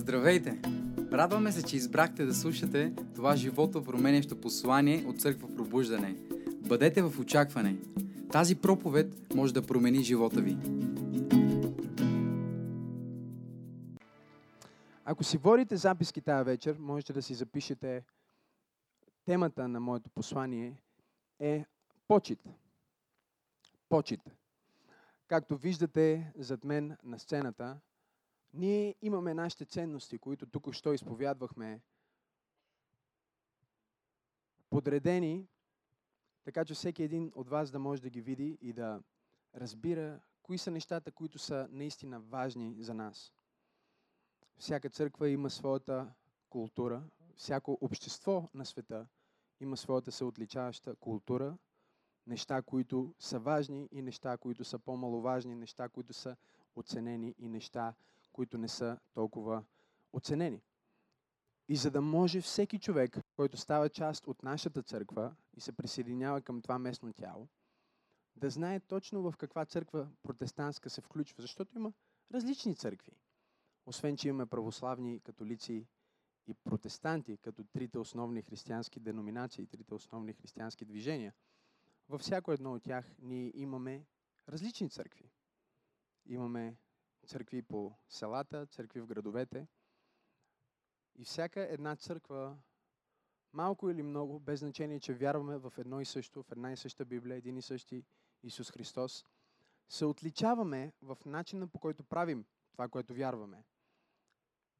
Здравейте! Радваме се, че избрахте да слушате това живото променящо послание от Църква Пробуждане. Бъдете в очакване. Тази проповед може да промени живота ви. Ако си водите записки тази вечер, можете да си запишете темата на моето послание е почет. Почет. Както виждате зад мен на сцената, ние имаме нашите ценности, които тук що изповядвахме, подредени, така че всеки един от вас да може да ги види и да разбира кои са нещата, които са наистина важни за нас. Всяка църква има своята култура, всяко общество на света има своята съотличаваща култура, неща, които са важни и неща, които са по-маловажни, неща, които са оценени и неща, които не са толкова оценени. И за да може всеки човек, който става част от нашата църква и се присъединява към това местно тяло, да знае точно в каква църква протестантска се включва, защото има различни църкви. Освен, че имаме православни, католици и протестанти, като трите основни християнски деноминации, трите основни християнски движения, във всяко едно от тях ние имаме различни църкви. Имаме църкви по селата, църкви в градовете. И всяка една църква, малко или много, без значение, че вярваме в едно и също, в една и съща Библия, един и същи Исус Христос, се отличаваме в начина по който правим това, което вярваме.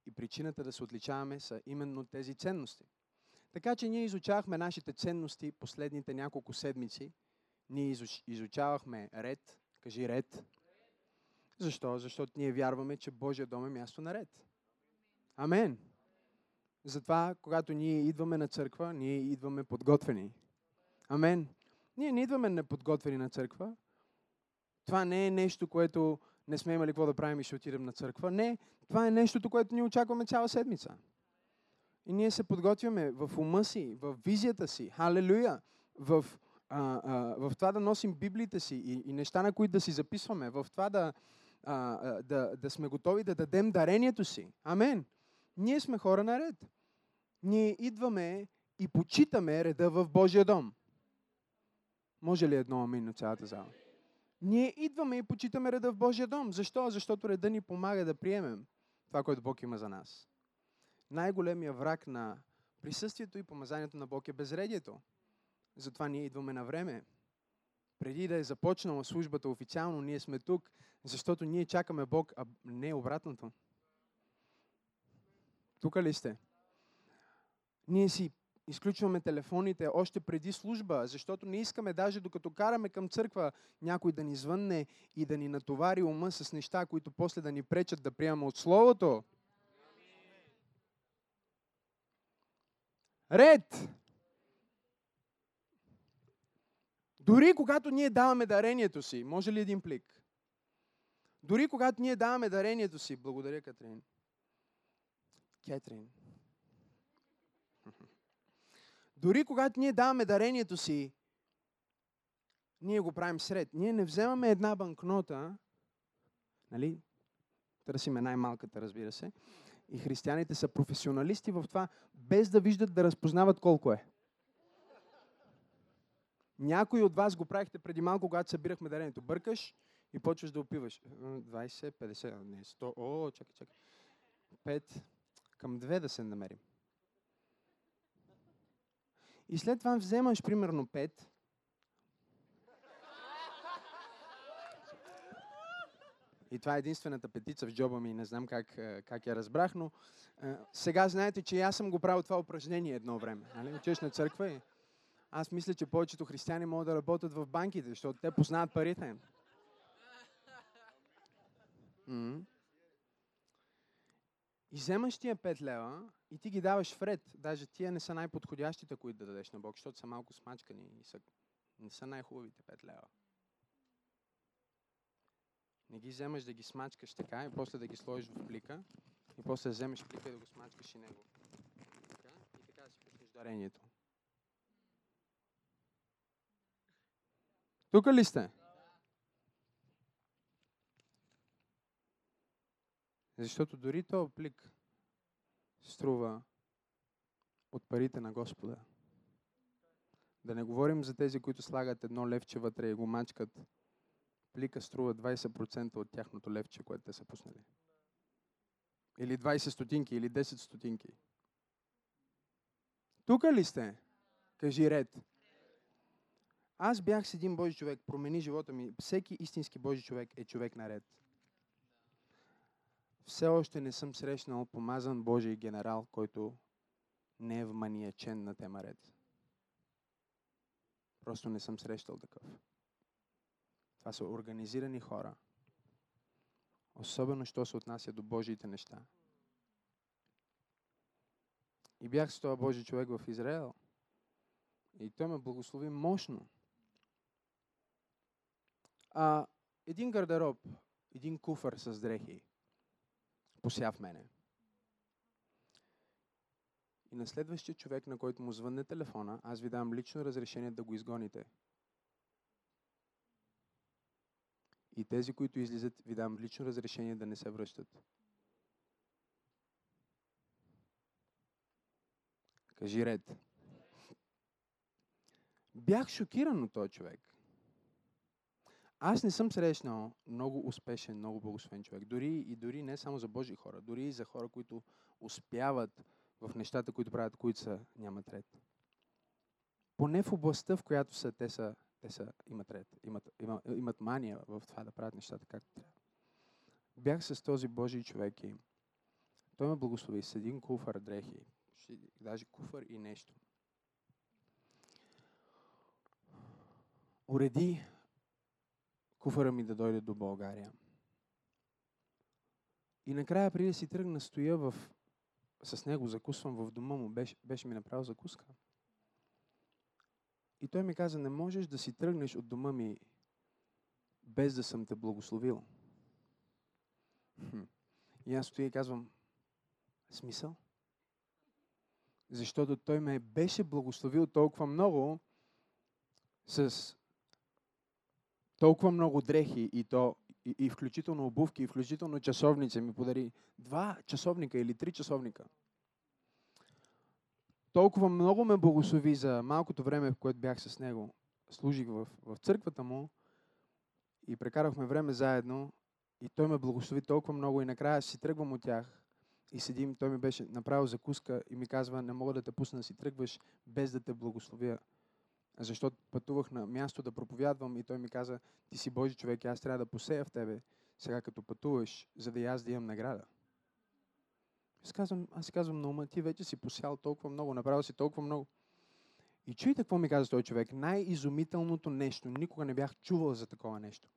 И причината да се отличаваме са именно тези ценности. Така че ние изучавахме нашите ценности последните няколко седмици. Ние изучавахме ред, кажи ред, защо? Защото ние вярваме, че Божия дом е място наред. Амен. Затова, когато ние идваме на църква, ние идваме подготвени. Амен. Ние не идваме неподготвени на църква. Това не е нещо, което не сме имали какво да правим и ще отидем на църква. Не, това е нещото, което ние очакваме цяла седмица. И ние се подготвяме в ума си, в визията си. Халелуя! В, а, а, в това да носим библиите си и, и неща, на които да си записваме. В това да, а, да, да сме готови да дадем дарението си. Амен. Ние сме хора наред. Ние идваме и почитаме реда в Божия дом. Може ли едно амин на цялата зала? Ние идваме и почитаме реда в Божия дом. Защо? Защото реда ни помага да приемем това, което Бог има за нас. Най-големия враг на присъствието и помазанието на Бог е безредието. Затова ние идваме на време преди да е започнала службата официално, ние сме тук, защото ние чакаме Бог, а не обратното. Тук ли сте? Ние си изключваме телефоните още преди служба, защото не искаме даже докато караме към църква някой да ни звънне и да ни натовари ума с неща, които после да ни пречат да приемаме от Словото. Ред! Дори когато ние даваме дарението си, може ли един плик? Дори когато ние даваме дарението си, благодаря, Катрин. Кетрин. Дори когато ние даваме дарението си, ние го правим сред. Ние не вземаме една банкнота, нали? Търсиме най-малката, разбира се. И християните са професионалисти в това, без да виждат да разпознават колко е. Някои от вас го правихте преди малко, когато събирахме дарението. Бъркаш и почваш да опиваш. 20, 50, не, 100. О, чакай, чакай. 5. Към 2 да се намерим. И след това вземаш примерно 5. И това е единствената петица в джоба ми, не знам как, как я разбрах, но сега знаете, че аз съм го правил това упражнение едно време. Нали? Учиш на църква и аз мисля, че повечето християни могат да работят в банките, защото те познават парите. Mm-hmm. И вземаш тия 5 лева и ти ги даваш вред. Даже тия не са най-подходящите, които да дадеш на Бог, защото са малко смачкани и са, не са най-хубавите 5 лева. Не ги вземаш да ги смачкаш така и после да ги сложиш в плика и после да вземеш плика и да го смачкаш и него. Така, и така си пуснеш дарението. Тук ли сте? Защото дори този плик струва от парите на Господа. Да не говорим за тези, които слагат едно левче вътре и го мачкат. Плика струва 20% от тяхното левче, което те са пуснали. Или 20 стотинки, или 10 стотинки. Тук ли сте? Кажи ред. Аз бях с един Божи човек, промени живота ми. Всеки истински Божи човек е човек наред. Все още не съм срещнал помазан Божий генерал, който не е вманиячен на тема ред. Просто не съм срещал такъв. Това са организирани хора. Особено, що се отнася до Божиите неща. И бях с този Божий човек в Израел. И той ме благослови мощно. А, един гардероб, един куфър с дрехи пося в мене. И на следващия човек, на който му звънне телефона, аз ви дам лично разрешение да го изгоните. И тези, които излизат, ви дам лично разрешение да не се връщат. Кажи ред. Бях шокиран от този човек. Аз не съм срещнал много успешен, много благословен човек. Дори и дори не само за Божи хора, дори и за хора, които успяват в нещата, които правят, които са, нямат ред. Поне в областта, в която са, те, са, те са, имат ред, имат, имат, имат мания в това да правят нещата както трябва. Бях с този Божий човек и той ме благослови с един куфар дрехи, даже куфар и нещо. Уреди куфара ми да дойде до България. И накрая, преди да си тръгна, стоя в... с него, закусвам в дома му, беше, беше ми направил закуска. И той ми каза, не можеш да си тръгнеш от дома ми без да съм те благословил. И аз стоя и казвам, смисъл? Защото той ме беше благословил толкова много с толкова много дрехи и то и, и включително обувки, и включително часовници ми подари. Два часовника или три часовника. Толкова много ме благослови за малкото време, в което бях с него. Служих в, в църквата му и прекарахме време заедно и той ме благослови толкова много и накрая си тръгвам от тях и седим, той ми беше направил закуска и ми казва, не мога да те пусна да си тръгваш без да те благословя защото пътувах на място да проповядвам и той ми каза, ти си Божи човек и аз трябва да посея в тебе сега като пътуваш, за да и аз да имам награда. Аз, казвам, аз казвам на ума, ти вече си посял толкова много, направил си толкова много. И чуйте какво ми каза този човек. Най-изумителното нещо. Никога не бях чувал за такова нещо.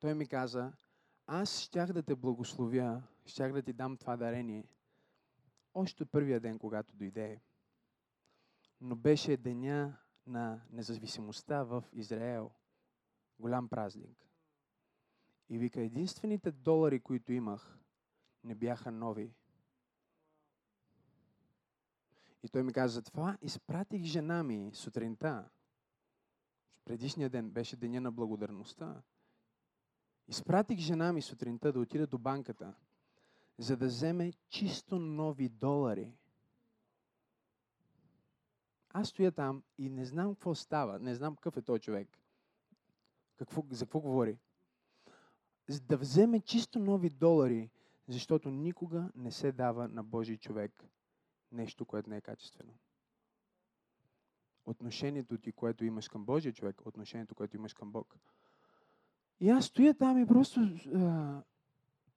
Той ми каза, аз щях да те благословя, щях да ти дам това дарение. Още първия ден, когато дойде но беше деня на независимостта в Израел. Голям празник. И вика, единствените долари, които имах, не бяха нови. И той ми каза, това изпратих жена ми сутринта. Предишния ден беше деня на благодарността. Изпратих жена ми сутринта да отида до банката, за да вземе чисто нови долари аз стоя там и не знам какво става, не знам какъв е този човек. Какво, за какво говори? За да вземе чисто нови долари, защото никога не се дава на Божий човек нещо, което не е качествено. Отношението ти, което имаш към Божия човек, отношението, което имаш към Бог. И аз стоя там и просто, а,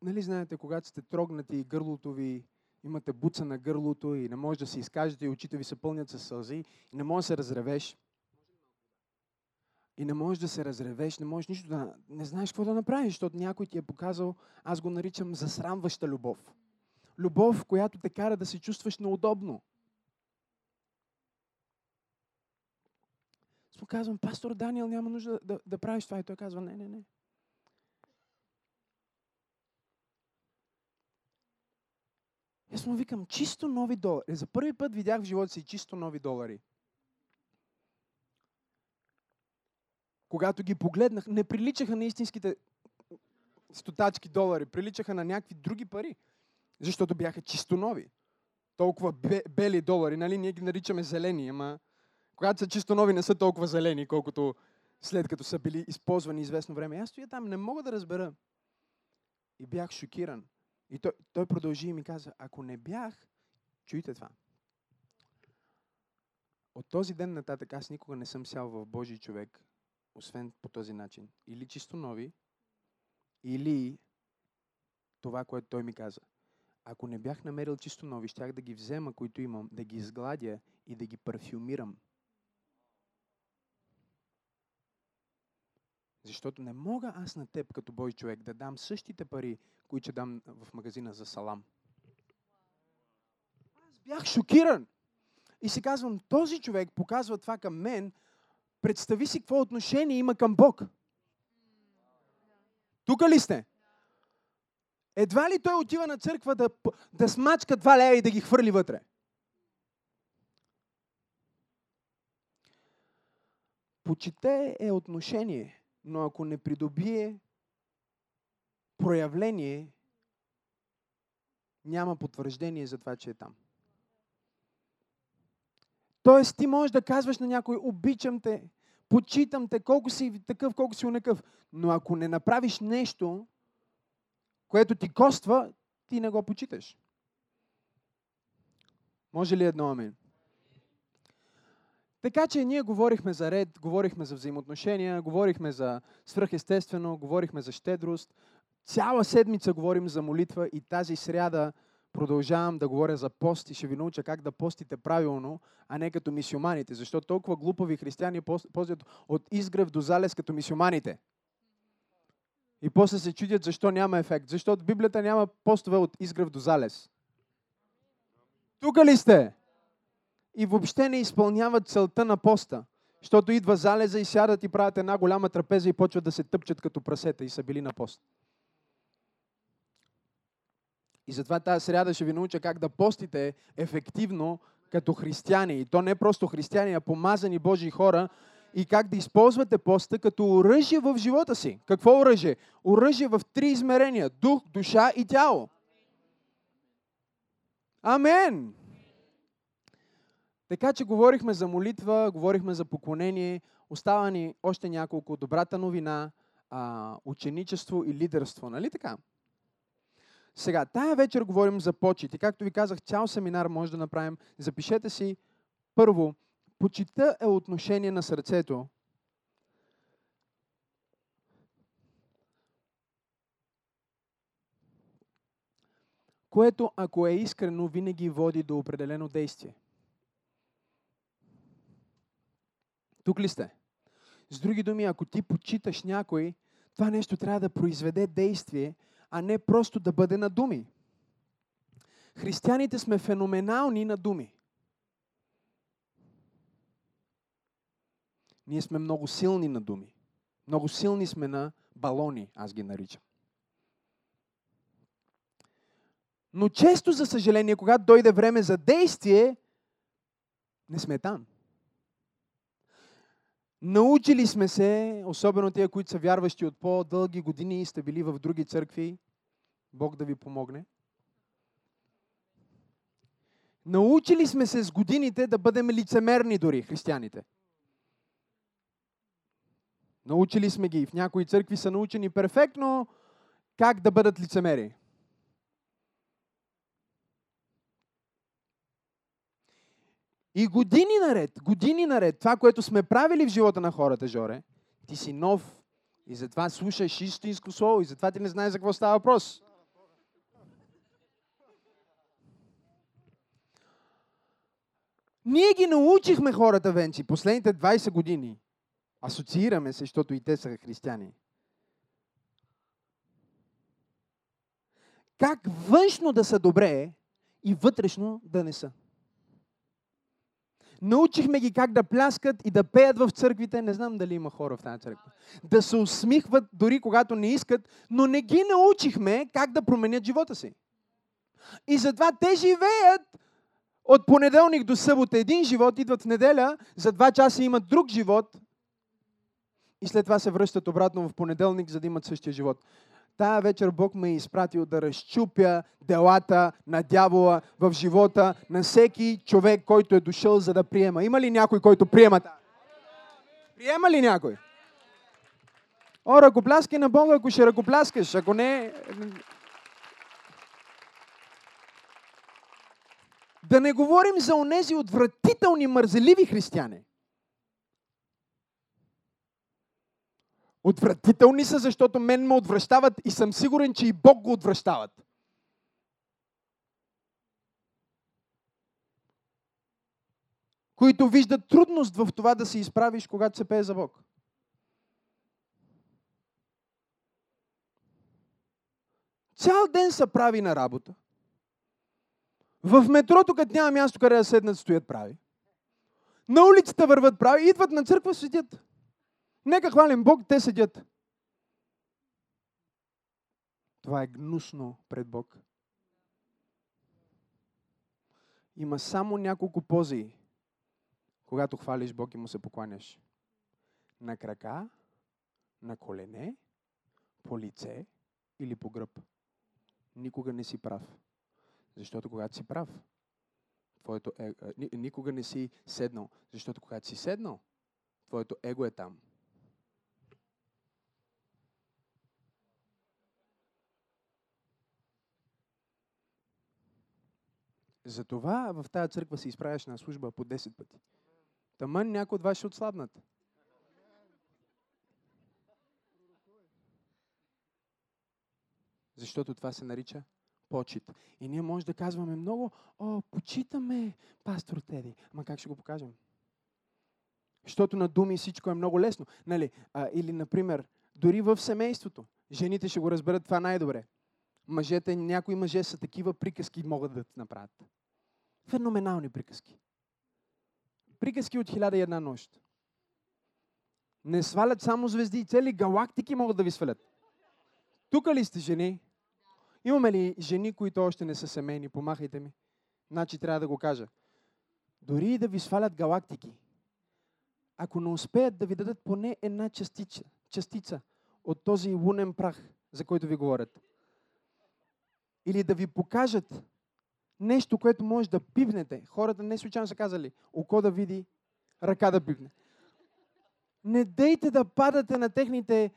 нали знаете, когато сте трогнати и гърлото ви имате буца на гърлото и не можеш да се изкажете и очите ви се пълнят с сълзи и не можеш да се разревеш. И не можеш да се разревеш, не можеш нищо да... Не знаеш какво да направиш, защото някой ти е показал, аз го наричам засрамваща любов. Любов, която те кара да се чувстваш неудобно. Аз му казвам, пастор Даниел, няма нужда да, да, да правиш това. И той казва, не, не, не. Аз му викам, чисто нови долари. За първи път видях в живота си чисто нови долари. Когато ги погледнах, не приличаха на истинските стотачки долари, приличаха на някакви други пари. Защото бяха чисто нови. Толкова бе, бели долари, нали? Ние ги наричаме зелени, ама когато са чисто нови, не са толкова зелени, колкото след като са били използвани известно време. Аз стоя там, не мога да разбера. И бях шокиран. И той, той продължи и ми каза, ако не бях, чуйте това. От този ден нататък аз никога не съм сял в Божий човек, освен по този начин. Или чисто нови, или това, което той ми каза. Ако не бях намерил чисто нови, щях да ги взема, които имам, да ги изгладя и да ги парфюмирам. Защото не мога аз на теб, като бой човек, да дам същите пари, които ще дам в магазина за салам. Аз бях шокиран. И си казвам, този човек показва това към мен, представи си какво отношение има към Бог. Тук ли сте? Едва ли той отива на църква да, да смачка два лея и да ги хвърли вътре? Почите е отношение, но ако не придобие проявление, няма потвърждение за това, че е там. Тоест, ти можеш да казваш на някой, обичам те, почитам те, колко си такъв, колко си унакъв. Но ако не направиш нещо, което ти коства, ти не го почиташ. Може ли едно амин? Така че ние говорихме за ред, говорихме за взаимоотношения, говорихме за свръхестествено, говорихме за щедрост. Цяла седмица говорим за молитва и тази сряда продължавам да говоря за пост и ще ви науча как да постите правилно, а не като мисиоманите. Защото толкова глупави християни постят от изгрев до залез като мисиоманите. И после се чудят защо няма ефект. Защото Библията няма постове от изгрев до залез. Тук ли сте? И въобще не изпълняват целта на поста. Защото идва залеза и сядат и правят една голяма трапеза и почват да се тъпчат като прасета и са били на пост. И затова тази сряда ще ви науча как да постите ефективно като християни. И то не просто християни, а помазани Божии хора. И как да използвате поста като оръжие в живота си. Какво оръжие? Оръжие в три измерения. Дух, душа и тяло. Амен! Така че говорихме за молитва, говорихме за поклонение. Остава ни още няколко. Добрата новина, а, ученичество и лидерство. Нали така? Сега, тая вечер говорим за почет. И както ви казах, цял семинар може да направим. Запишете си първо, почита е отношение на сърцето. Което, ако е искрено, винаги води до определено действие. Тук ли сте? С други думи, ако ти почиташ някой, това нещо трябва да произведе действие, а не просто да бъде на думи. Християните сме феноменални на думи. Ние сме много силни на думи. Много силни сме на балони, аз ги наричам. Но често, за съжаление, когато дойде време за действие, не сме там. Научили сме се, особено тия, които са вярващи от по-дълги години и сте били в други църкви, Бог да ви помогне. Научили сме се с годините да бъдем лицемерни дори, християните. Научили сме ги. В някои църкви са научени перфектно как да бъдат лицемери. И години наред, години наред, това, което сме правили в живота на хората, Жоре, ти си нов и затова слушаш истинско слово и затова ти не знаеш за какво става въпрос. Ние ги научихме хората, Венци, последните 20 години. Асоциираме се, защото и те са християни. Как външно да са добре и вътрешно да не са. Научихме ги как да пляскат и да пеят в църквите. Не знам дали има хора в тази църква. Да се усмихват дори когато не искат, но не ги научихме как да променят живота си. И затова те живеят от понеделник до събота един живот, идват в неделя, за два часа имат друг живот и след това се връщат обратно в понеделник, за да имат същия живот. Тая вечер Бог ме е изпратил да разчупя делата на дявола в живота на всеки човек, който е дошъл за да приема. Има ли някой, който приема? Приема ли някой? О, ръкопляски на Бога, ако ще ръкопляскаш. Ако не... Да не говорим за онези отвратителни, мързеливи християни. Отвратителни са, защото мен ме отвръщават и съм сигурен, че и Бог го отвръщават. Които виждат трудност в това да се изправиш, когато се пее за Бог. Цял ден са прави на работа. В метрото, като няма място, къде да седнат, стоят прави. На улицата върват прави, идват на църква, седят. Нека хвалим Бог, те седят. Това е гнусно пред Бог. Има само няколко пози, когато хвалиш Бог и му се покланяш. На крака, на колене, по лице или по гръб. Никога не си прав. Защото когато си прав, твоето е, никога не си седнал. Защото когато си седнал, твоето его е там. Затова в тази църква се изправяш на служба по 10 пъти. Тамън някой от вас ще отслабнат. Защото това се нарича почет. И ние може да казваме много, о, почитаме пастор Теди. Ама как ще го покажем? Защото на думи всичко е много лесно. Нали? А, или, например, дори в семейството. Жените ще го разберат това най-добре. Мъжете, някои мъже са такива приказки могат да направят. Феноменални приказки. Приказки от хиляда и една нощ. Не свалят само звезди, цели галактики могат да ви свалят. Тук ли сте жени? Имаме ли жени, които още не са семейни? Помахайте ми. Значи трябва да го кажа. Дори и да ви свалят галактики, ако не успеят да ви дадат поне една частица, частица от този лунен прах, за който ви говорят, или да ви покажат нещо, което може да пипнете. Хората не случайно са казали, око да види, ръка да пипне. Не дейте да падате на техните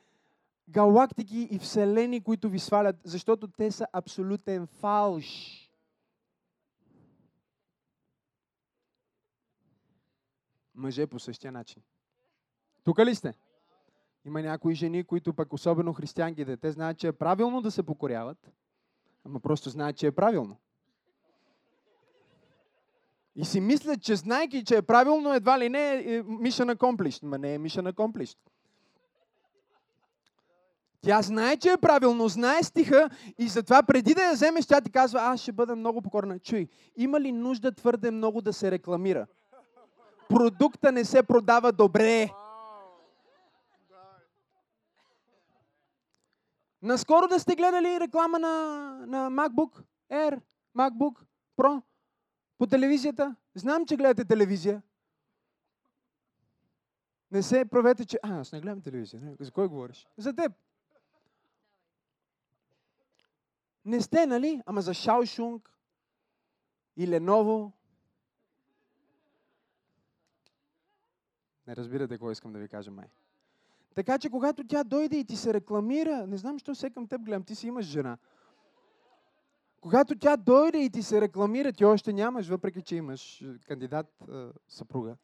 галактики и вселени, които ви свалят, защото те са абсолютен фалш. Мъже по същия начин. Тук ли сте? Има някои жени, които пък особено християнките, те знаят, че е правилно да се покоряват, ама просто знаят, че е правилно. И си мислят, че знайки, че е правилно, едва ли не е mission accomplished. Ма не е mission accomplished. Тя знае, че е правилно, знае стиха и затова преди да я вземеш, тя ти казва, аз ще бъда много покорна. Чуй, има ли нужда твърде много да се рекламира? Продукта не се продава добре. Наскоро да сте гледали реклама на, на MacBook Air, MacBook Pro по телевизията. Знам, че гледате телевизия. Не се правете, че... А, аз не гледам телевизия. За кой говориш? За теб. Не сте, нали? Ама за Шаошунг и Леново. Не разбирате какво искам да ви кажа, май. Така че, когато тя дойде и ти се рекламира, не знам, защо се към теб гледам, ти си имаш жена. Когато тя дойде и ти се рекламира, ти още нямаш, въпреки че имаш кандидат съпруга.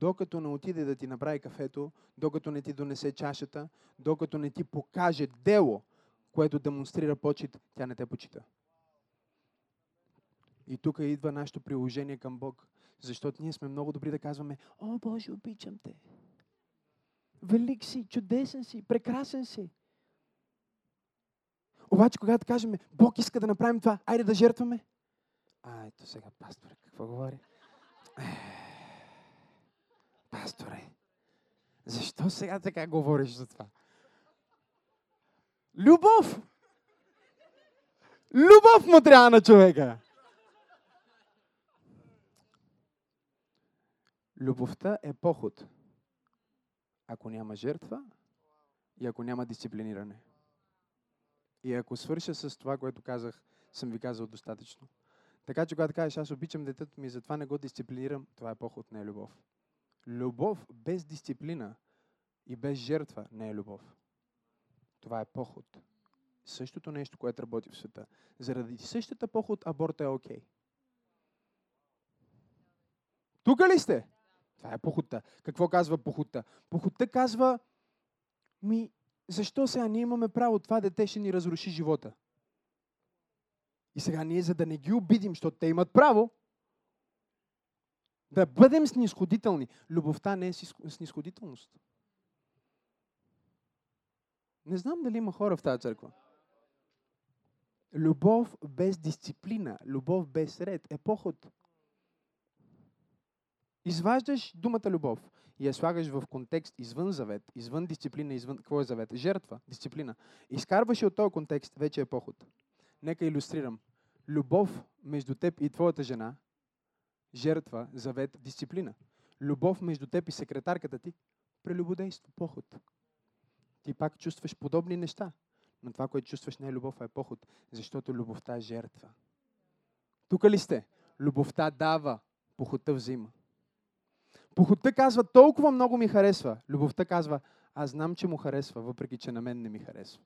докато не отиде да ти направи кафето, докато не ти донесе чашата, докато не ти покаже дело, което демонстрира почет, тя не те почита. И тук идва нашето приложение към Бог. Защото ние сме много добри да казваме, О, Боже, обичам те. Велик си, чудесен си, прекрасен си. Обаче, когато кажем, Бог иска да направим това, айде да жертваме. А, ето сега, пастор, какво говори? Пасторе, защо сега така говориш за това? Любов! Любов му трябва на човека! Любовта е поход. Ако няма жертва, и ако няма дисциплиниране. И ако свърша с това, което казах, съм ви казал достатъчно. Така че когато кажеш, аз обичам детето ми, затова не го дисциплинирам, това е поход, не е любов. Любов без дисциплина и без жертва не е любов. Това е поход. Същото нещо, което работи в света. Заради същата поход аборт е окей. Okay. Тук ли сте? Това е похота. Какво казва похота? Похота казва, ми, защо сега ние имаме право, това дете ще ни разруши живота. И сега ние, за да не ги обидим, защото те имат право, да бъдем снисходителни. Любовта не е снисходителност. Не знам дали има хора в тази църква. Любов без дисциплина, любов без ред е поход. Изваждаш думата любов и я слагаш в контекст извън завет, извън дисциплина, извън... Какво е завет? Жертва, дисциплина. Изкарваш от този контекст, вече е поход. Нека иллюстрирам. Любов между теб и твоята жена, жертва, завет, дисциплина. Любов между теб и секретарката ти, прелюбодейство, поход. Ти пак чувстваш подобни неща. Но това, което чувстваш не е любов, а е поход. Защото любовта е жертва. Тук ли сте? Любовта дава, похота взима. Похотта казва, толкова много ми харесва. Любовта казва, аз знам, че му харесва, въпреки че на мен не ми харесва.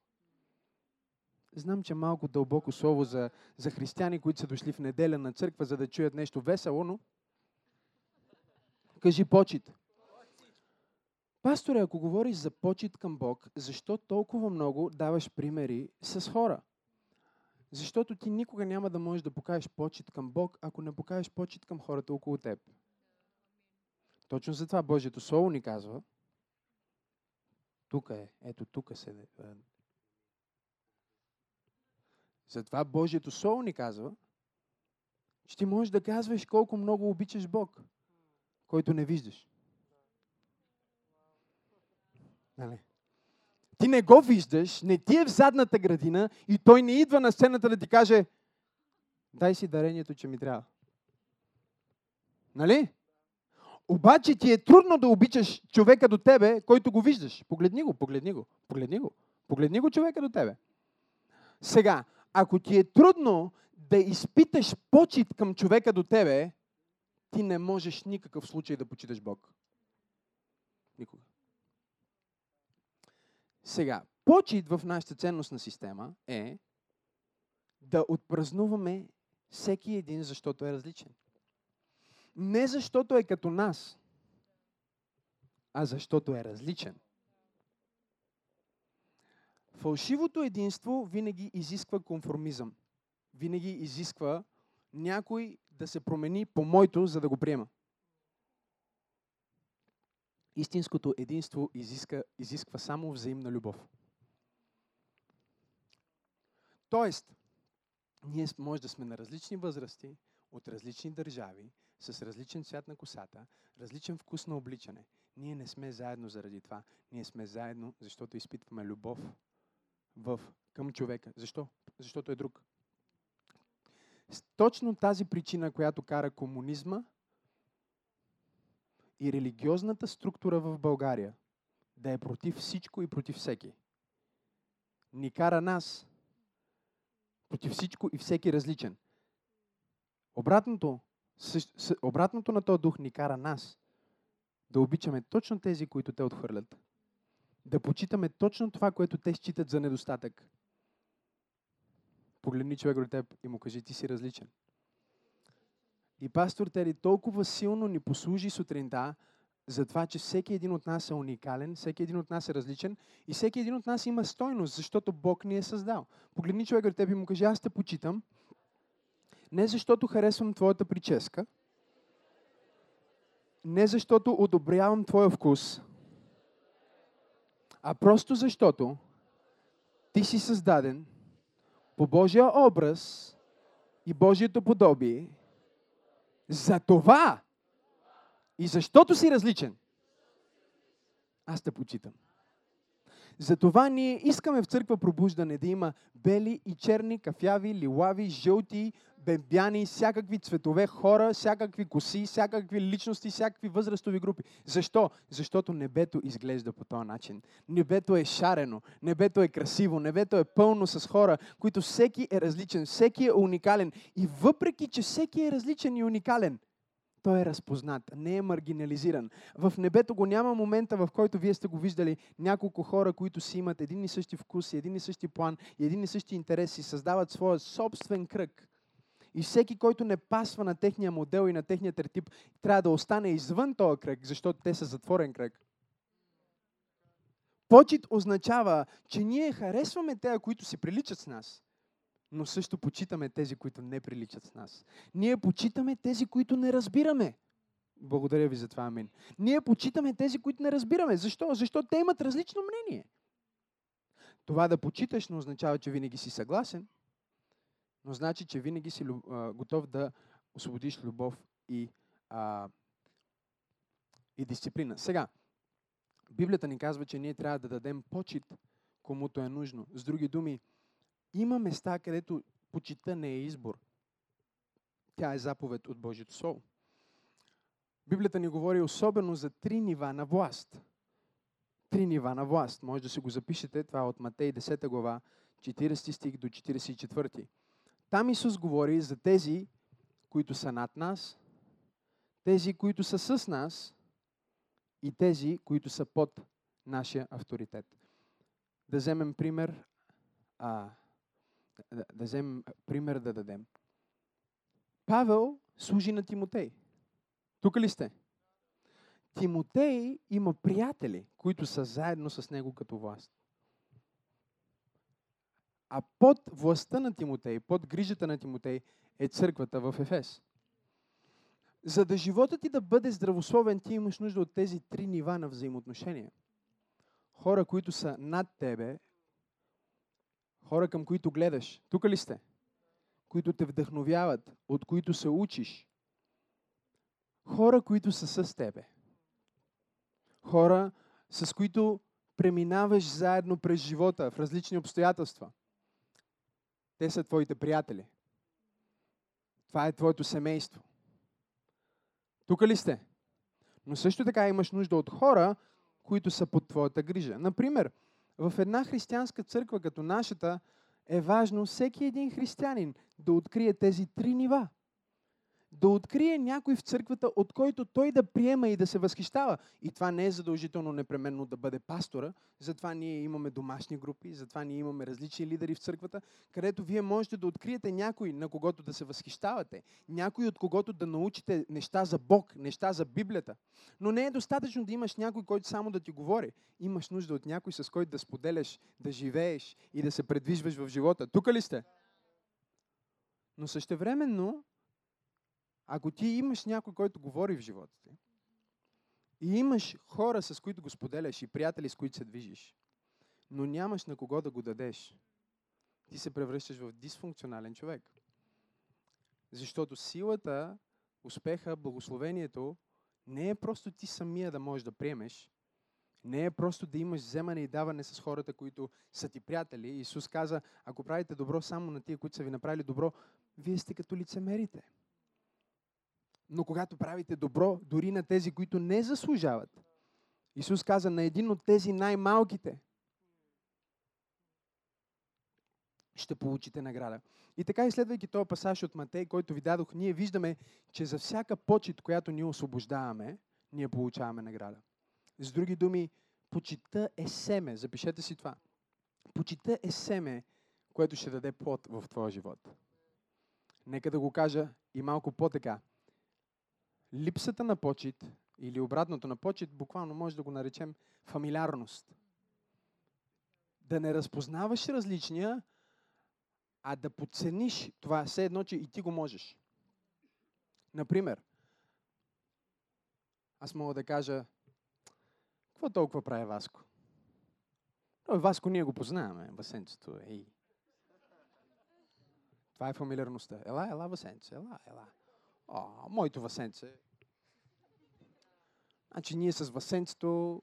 Знам, че малко дълбоко слово за, за християни, които са дошли в неделя на църква, за да чуят нещо весело, но кажи почет. Пасторе, ако говориш за почет към Бог, защо толкова много даваш примери с хора? Защото ти никога няма да можеш да покажеш почет към Бог, ако не покажеш почет към хората около теб. Точно за това Божието Слово ни казва, тук е, ето тук се. Е, затова Божието Слово ни казва, че ти можеш да казваш колко много обичаш Бог, който не виждаш. Нали? Ти не го виждаш, не ти е в задната градина и той не идва на сцената да ти каже дай си дарението, че ми трябва. Нали? Обаче ти е трудно да обичаш човека до тебе, който го виждаш. Погледни го, погледни го, погледни го. Погледни го човека до тебе. Сега, ако ти е трудно да изпиташ почет към човека до тебе, ти не можеш никакъв случай да почиташ Бог. Никога. Сега, почет в нашата ценностна система е да отпразнуваме всеки един, защото е различен. Не защото е като нас, а защото е различен. Фалшивото единство винаги изисква конформизъм. Винаги изисква някой да се промени по моето, за да го приема. Истинското единство изиска, изисква само взаимна любов. Тоест, ние може да сме на различни възрасти, от различни държави, с различен цвят на косата, различен вкус на обличане. Ние не сме заедно заради това. Ние сме заедно, защото изпитваме любов в, към човека. Защо? Защото е друг. Точно тази причина, която кара комунизма и религиозната структура в България да е против всичко и против всеки, ни кара нас против всичко и всеки различен. Обратното, обратното на този дух ни кара нас да обичаме точно тези, които те отхвърлят. Да почитаме точно това, което те считат за недостатък. Погледни човек до теб и му кажи, ти си различен. И пастор Тери толкова силно ни послужи сутринта за това, че всеки един от нас е уникален, всеки един от нас е различен и всеки един от нас има стойност, защото Бог ни е създал. Погледни човек до теб и му кажи, аз те почитам, не защото харесвам твоята прическа, не защото одобрявам твоя вкус, а просто защото ти си създаден по Божия образ и Божието подобие. За това и защото си различен, аз те почитам. Затова ние искаме в църква пробуждане да има бели и черни, кафяви, лилави, жълти, бебяни, всякакви цветове хора, всякакви коси, всякакви личности, всякакви възрастови групи. Защо? Защото небето изглежда по този начин. Небето е шарено, небето е красиво, небето е пълно с хора, които всеки е различен, всеки е уникален. И въпреки, че всеки е различен и уникален, той е разпознат, не е маргинализиран. В небето го няма момента, в който вие сте го виждали няколко хора, които си имат един и същи вкус, един и същи план един и същи интерес и създават своя собствен кръг. И всеки, който не пасва на техния модел и на техния тертип, трябва да остане извън този кръг, защото те са затворен кръг. Почет означава, че ние харесваме тези, които си приличат с нас но също почитаме тези, които не приличат с нас. Ние почитаме тези, които не разбираме. Благодаря ви за това, амин. Ние почитаме тези, които не разбираме. Защо? Защото те имат различно мнение. Това да почиташ не означава, че винаги си съгласен, но значи, че винаги си готов да освободиш любов и, а, и дисциплина. Сега, Библията ни казва, че ние трябва да дадем почет, комуто е нужно. С други думи, има места, където почита не е избор. Тя е заповед от Божието Слово. Библията ни говори особено за три нива на власт. Три нива на власт. Може да си го запишете. Това е от Матей 10 глава, 40 стих до 44. Там Исус говори за тези, които са над нас, тези, които са с нас и тези, които са под нашия авторитет. Да вземем пример а, да, да вземем пример да дадем. Павел служи на Тимотей. Тук ли сте? Тимотей има приятели, които са заедно с него като власт. А под властта на Тимотей, под грижата на Тимотей е църквата в Ефес. За да животът ти да бъде здравословен, ти имаш нужда от тези три нива на взаимоотношения. Хора, които са над тебе, Хора, към които гледаш. Тук ли сте? Които те вдъхновяват, от които се учиш. Хора, които са с тебе. Хора, с които преминаваш заедно през живота в различни обстоятелства. Те са твоите приятели. Това е твоето семейство. Тук ли сте? Но също така имаш нужда от хора, които са под твоята грижа. Например, в една християнска църква като нашата е важно всеки един християнин да открие тези три нива – да открие някой в църквата, от който той да приема и да се възхищава. И това не е задължително непременно да бъде пастора, затова ние имаме домашни групи, затова ние имаме различни лидери в църквата, където вие можете да откриете някой, на когото да се възхищавате, някой от когото да научите неща за Бог, неща за Библията. Но не е достатъчно да имаш някой, който само да ти говори. Имаш нужда от някой, с който да споделяш, да живееш и да се предвижваш в живота. Тук ли сте? Но същевременно ако ти имаш някой, който говори в живота ти, и имаш хора, с които го споделяш и приятели, с които се движиш, но нямаш на кого да го дадеш, ти се превръщаш в дисфункционален човек. Защото силата, успеха, благословението не е просто ти самия да можеш да приемеш, не е просто да имаш вземане и даване с хората, които са ти приятели. Исус каза, ако правите добро само на тия, които са ви направили добро, вие сте като лицемерите. Но когато правите добро, дори на тези, които не заслужават, Исус каза на един от тези най-малките, ще получите награда. И така, изследвайки този пасаж от Матей, който ви дадох, ние виждаме, че за всяка почет, която ние освобождаваме, ние получаваме награда. С други думи, почита е семе. Запишете си това. Почита е семе, което ще даде плод в твоя живот. Нека да го кажа и малко по-така липсата на почет или обратното на почет, буквално може да го наречем фамилиарност. Да не разпознаваш различния, а да подцениш това все едно, че и ти го можеш. Например, аз мога да кажа, какво толкова прави Васко? Но Васко ние го познаваме, Васенцето. Ей. Това е фамилиарността. Ела, ела, Васенце, ела, ела. О, моето Васенце. Значи ние с Васенцето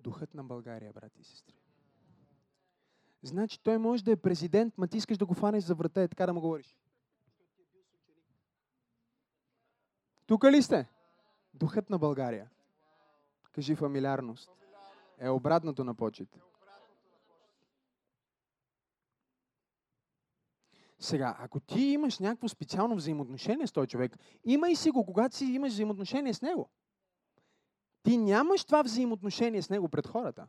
духът на България, брати и сестри. Значи той може да е президент, ма ти искаш да го фанеш за врата и така да му говориш. Тук ли сте? Духът на България. Кажи фамилиарност. Е обратното на почет. Сега, ако ти имаш някакво специално взаимоотношение с този човек, имай си го, когато си имаш взаимоотношение с него. Ти нямаш това взаимоотношение с него пред хората.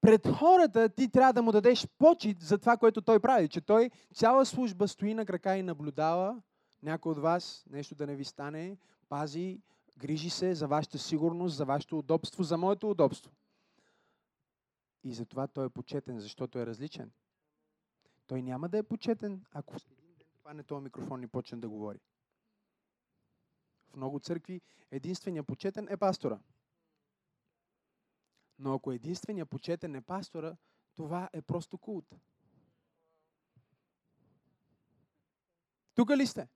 Пред хората ти трябва да му дадеш почет за това, което той прави. Че той цяла служба стои на крака и наблюдава някой от вас, нещо да не ви стане, пази, грижи се за вашата сигурност, за вашето удобство, за моето удобство. И затова той е почетен, защото е различен. Той няма да е почетен, ако един ден хване този микрофон и почне да говори. В много църкви единствения почетен е пастора. Но ако единствения почетен е пастора, това е просто култ. Тук ли сте?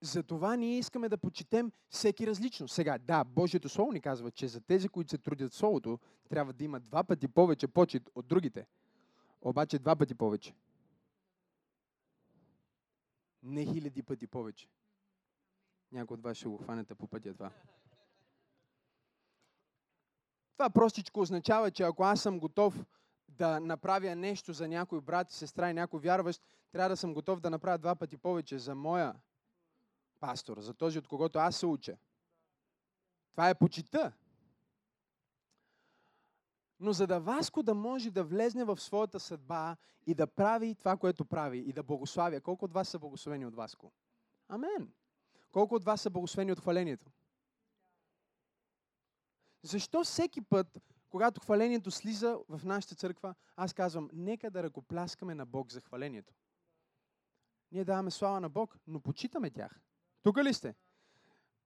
Затова ние искаме да почетем всеки различно. Сега, да, Божието Слово ни казва, че за тези, които се трудят в Словото, трябва да има два пъти повече почет от другите. Обаче два пъти повече. Не хиляди пъти повече. Някой от вас ще го хванете по пътя това. Това простичко означава, че ако аз съм готов да направя нещо за някой брат и сестра и някой вярващ, трябва да съм готов да направя два пъти повече за моя пастор, за този, от когото аз се уча. Това е почита. Но за да Васко да може да влезне в своята съдба и да прави това, което прави и да благославя, колко от вас са благословени от Васко? Амен. Колко от вас са благословени от хвалението? Защо всеки път, когато хвалението слиза в нашата църква, аз казвам, нека да ръкопляскаме на Бог за хвалението. Ние даваме слава на Бог, но почитаме тях. Тук ли сте?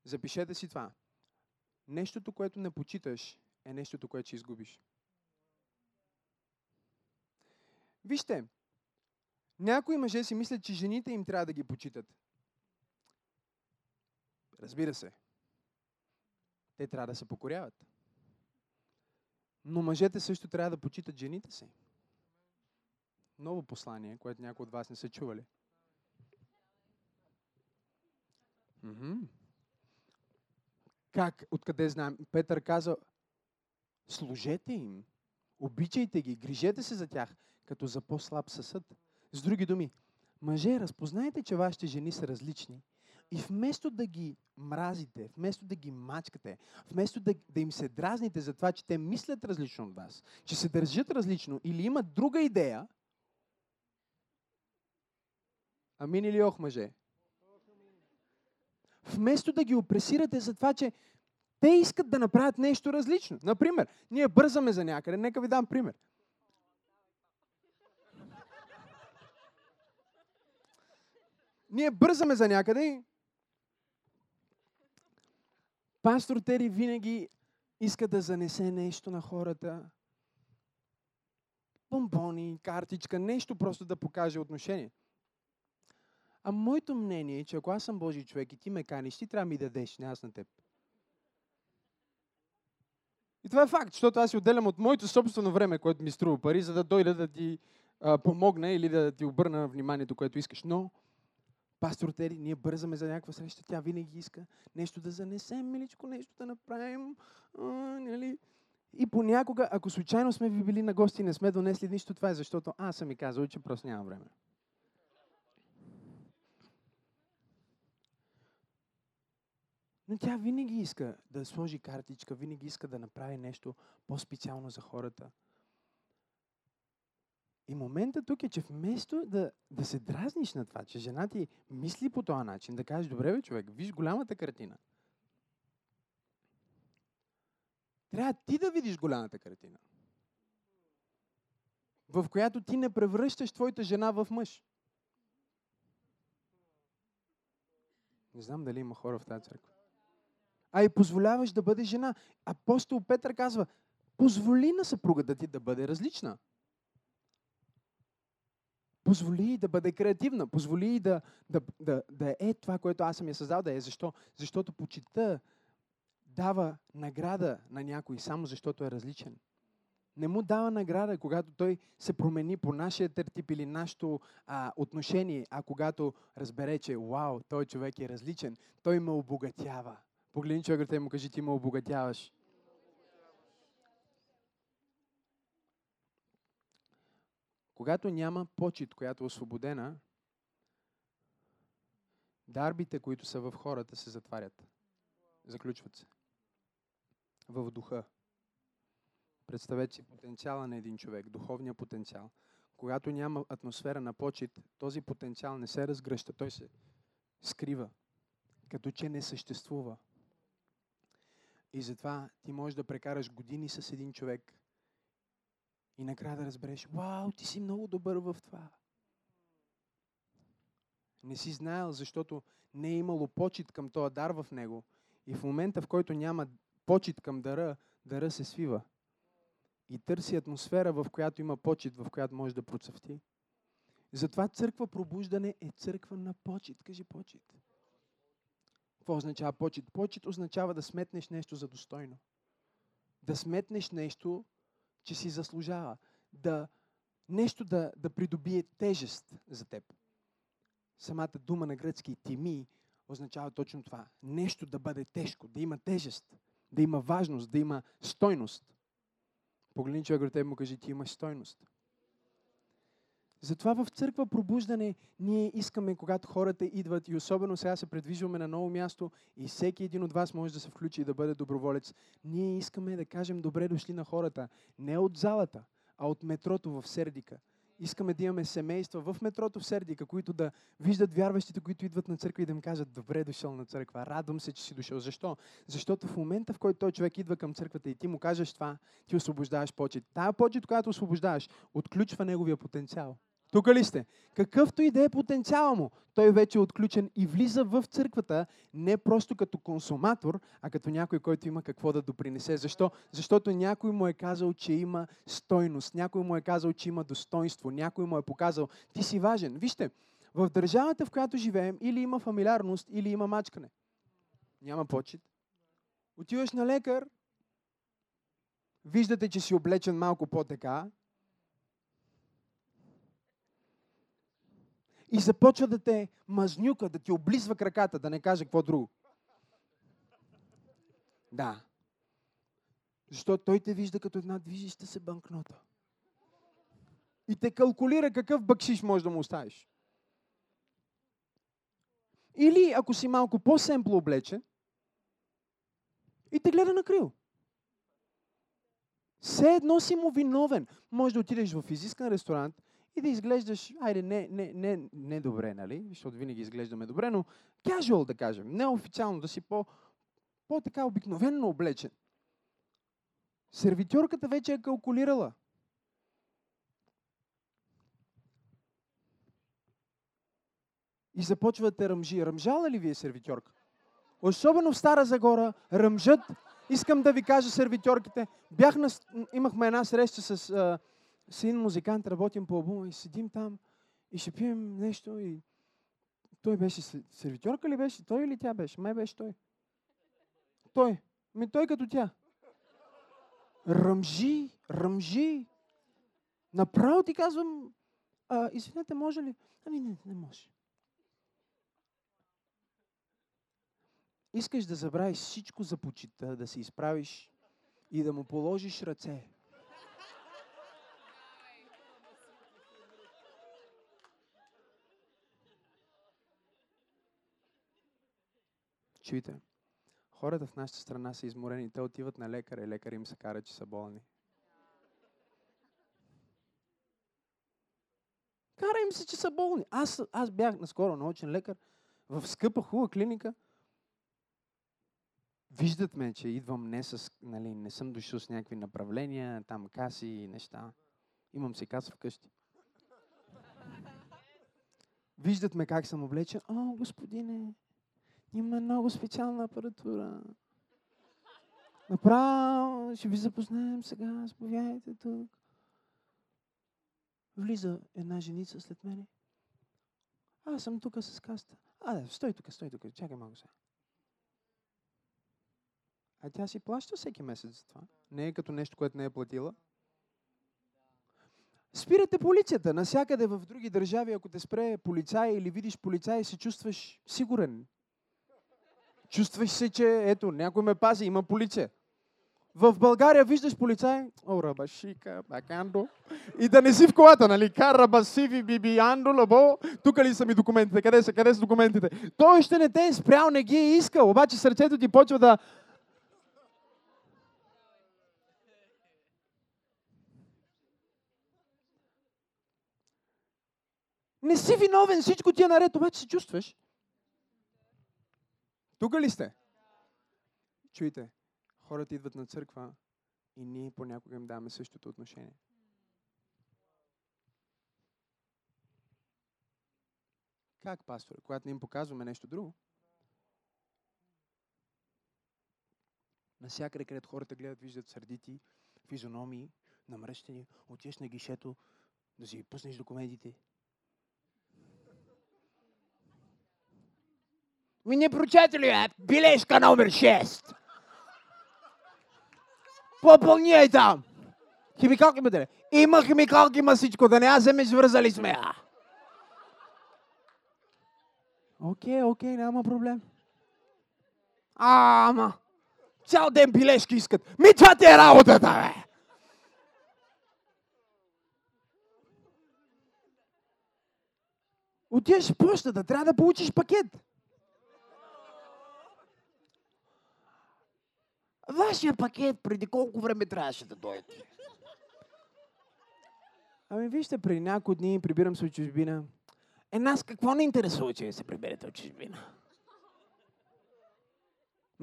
Запишете си това. Нещото, което не почиташ, е нещото, което ще изгубиш. Вижте, някои мъже си мислят, че жените им трябва да ги почитат. Разбира се. Те трябва да се покоряват. Но мъжете също трябва да почитат жените си. Ново послание, което някои от вас не са чували. Mm-hmm. Как? Откъде знаем? Петър каза, служете им, обичайте ги, грижете се за тях, като за по-слаб съсъд. С други думи, мъже, разпознайте, че вашите жени са различни и вместо да ги мразите, вместо да ги мачкате, вместо да, да им се дразните за това, че те мислят различно от вас, че се държат различно или имат друга идея, амин или ох, мъже? Вместо да ги опресирате за това, че те искат да направят нещо различно. Например, ние бързаме за някъде. Нека ви дам пример. Ние бързаме за някъде и пастор Тери винаги иска да занесе нещо на хората. Бомбони, картичка, нещо просто да покаже отношение. А моето мнение е, че ако аз съм Божий човек и ти ме каниш, ти трябва да ми дадеш, не аз на теб. И това е факт, защото аз си отделям от моето собствено време, което ми струва пари, за да дойда да ти а, помогна или да ти обърна вниманието, което искаш. Но, пастор Тери, ние бързаме за някаква среща, тя винаги иска нещо да занесем, миличко, нещо да направим. А, нали? И понякога, ако случайно сме ви били на гости и не сме донесли нищо, това е защото аз съм ми казал, че просто нямам време. Но тя винаги иска да сложи картичка, винаги иска да направи нещо по-специално за хората. И момента тук е, че вместо да, да се дразниш на това, че жена ти мисли по този начин, да кажеш, добре бе човек, виж голямата картина. Трябва ти да видиш голямата картина. В която ти не превръщаш твоята жена в мъж. Не знам дали има хора в тази църква а и позволяваш да бъде жена. Апостол Петър казва, позволи на съпругата ти да бъде различна. Позволи да бъде креативна, позволи да, да, да, да е това, което аз съм я създал да е. Защо? Защото почита дава награда на някой само защото е различен. Не му дава награда, когато той се промени по нашия тертип или нашето а, отношение, а когато разбере, че вау, той човек е различен, той ме обогатява. Погледни човекът и му кажи, ти ме обогатяваш. Когато няма почет, която е освободена, дарбите, които са в хората, се затварят. Заключват се. В духа. Представете си потенциала на един човек, духовния потенциал. Когато няма атмосфера на почет, този потенциал не се разгръща, той се скрива, като че не съществува. И затова ти можеш да прекараш години с един човек и накрая да разбереш, вау, ти си много добър в това. Не си знаел, защото не е имало почет към този дар в него. И в момента, в който няма почет към дара, дара се свива. И търси атмосфера, в която има почет, в която може да процъфти. Затова църква пробуждане е църква на почет. Кажи почет. Какво означава почет? Почет означава да сметнеш нещо за достойно. Да сметнеш нещо, че си заслужава. Да, нещо да, да придобие тежест за теб. Самата дума на гръцки тими означава точно това. Нещо да бъде тежко, да има тежест, да има важност, да има стойност. Погледни човек до теб му кажи, ти имаш стойност. Затова в църква пробуждане ние искаме, когато хората идват и особено сега се предвижваме на ново място и всеки един от вас може да се включи и да бъде доброволец, ние искаме да кажем добре дошли на хората. Не от залата, а от метрото в Сердика. Искаме да имаме семейства в метрото в Сердика, които да виждат вярващите, които идват на църква и да им кажат, добре дошъл на църква, радвам се, че си дошъл. Защо? Защото в момента, в който той човек идва към църквата и ти му кажеш това, ти освобождаваш почет. Тая почет, която освобождаваш, отключва неговия потенциал. Тук ли сте? Какъвто и да е потенциала му, той вече е отключен и влиза в църквата не просто като консуматор, а като някой, който има какво да допринесе. Защо? Защото някой му е казал, че има стойност, някой му е казал, че има достоинство, някой му е показал, ти си важен. Вижте, в държавата, в която живеем, или има фамилиарност, или има мачкане. Няма почет. Отиваш на лекар, виждате, че си облечен малко по-така, и започва да те мазнюка, да ти облизва краката, да не каже какво друго. Да. Защото той те вижда като една движеща се банкнота. И те калкулира какъв бъкшиш може да му оставиш. Или ако си малко по-семпло облечен, и те гледа на крил. Все едно си му виновен. Може да отидеш в изискан ресторант и да изглеждаш, айде, не, не, не, не добре, нали? Защото винаги изглеждаме добре, но casual да кажем, неофициално, да си по, по-така обикновенно облечен. Сервитьорката вече е калкулирала. И започва да ръмжи. Ръмжала ли ви е сервитьорка? Особено в Стара Загора ръмжат. Искам да ви кажа сервитьорките. Бях на, имахме една среща с с един музикант, работим по албума и седим там и ще пием нещо и той беше сервитьорка ли беше? Той или тя беше? Май беше той. Той. Ми той като тя. Ръмжи, ръмжи. Направо ти казвам, а, извинете, може ли? Ами не, не може. Искаш да забравиш всичко за почита, да се изправиш и да му положиш ръце. Чуйте, хората в нашата страна са изморени. Те отиват на лекаря и лекар им се кара, че са болни. Кара им се, че са болни. Аз, аз бях наскоро научен лекар в скъпа, хубава клиника. Виждат ме, че идвам не с, нали, не съм дошъл с някакви направления, там каси и неща. Имам си каса вкъщи. Виждат ме как съм облечен. О, господине, има много специална апаратура. Направо ще ви запознаем сега. Заповядайте тук. Влиза една женица след мене. Аз съм тук с каста. А, стой тук, стой тук. Чакай малко сега. А тя си плаща всеки месец за това. Не е като нещо, което не е платила. Спирате полицията. Насякъде в други държави, ако те спре полицай или видиш полицай, се чувстваш сигурен. Чувстваш се, че ето, някой ме пази, има полиция. В България виждаш полицай, о, рабашика, бакандо, и да не си в колата, нали? Кара басиви, биби, андо, лабо, тук ли са ми документите, къде са, къде са документите? Той ще не те е спрял, не ги е искал, обаче сърцето ти почва да... Не си виновен, всичко ти е наред, обаче се чувстваш. Тук ли сте? Чуйте, хората идват на църква и ние понякога им даваме същото отношение. Как, пастор? Когато не им показваме нещо друго? Насякъде, където хората гледат, виждат сърдити, физиономии, намръщени, отиваш на гишето, да си пуснеш документите. Ми не прочете ли? Билешка номер 6. Попълняй там. Химикалки бъде. Има химикалки, има всичко. Да не аз вземеш, вързали сме. я. Окей, окей, няма проблем. Ама. Цял ден билешки искат. Ми това ти е работата, бе. Отиваш в почтата, трябва да получиш пакет. Вашия пакет преди колко време трябваше да дойде? Ами вижте, преди няколко дни прибирам се от чужбина. Е, нас какво не интересува, че се приберете от чужбина?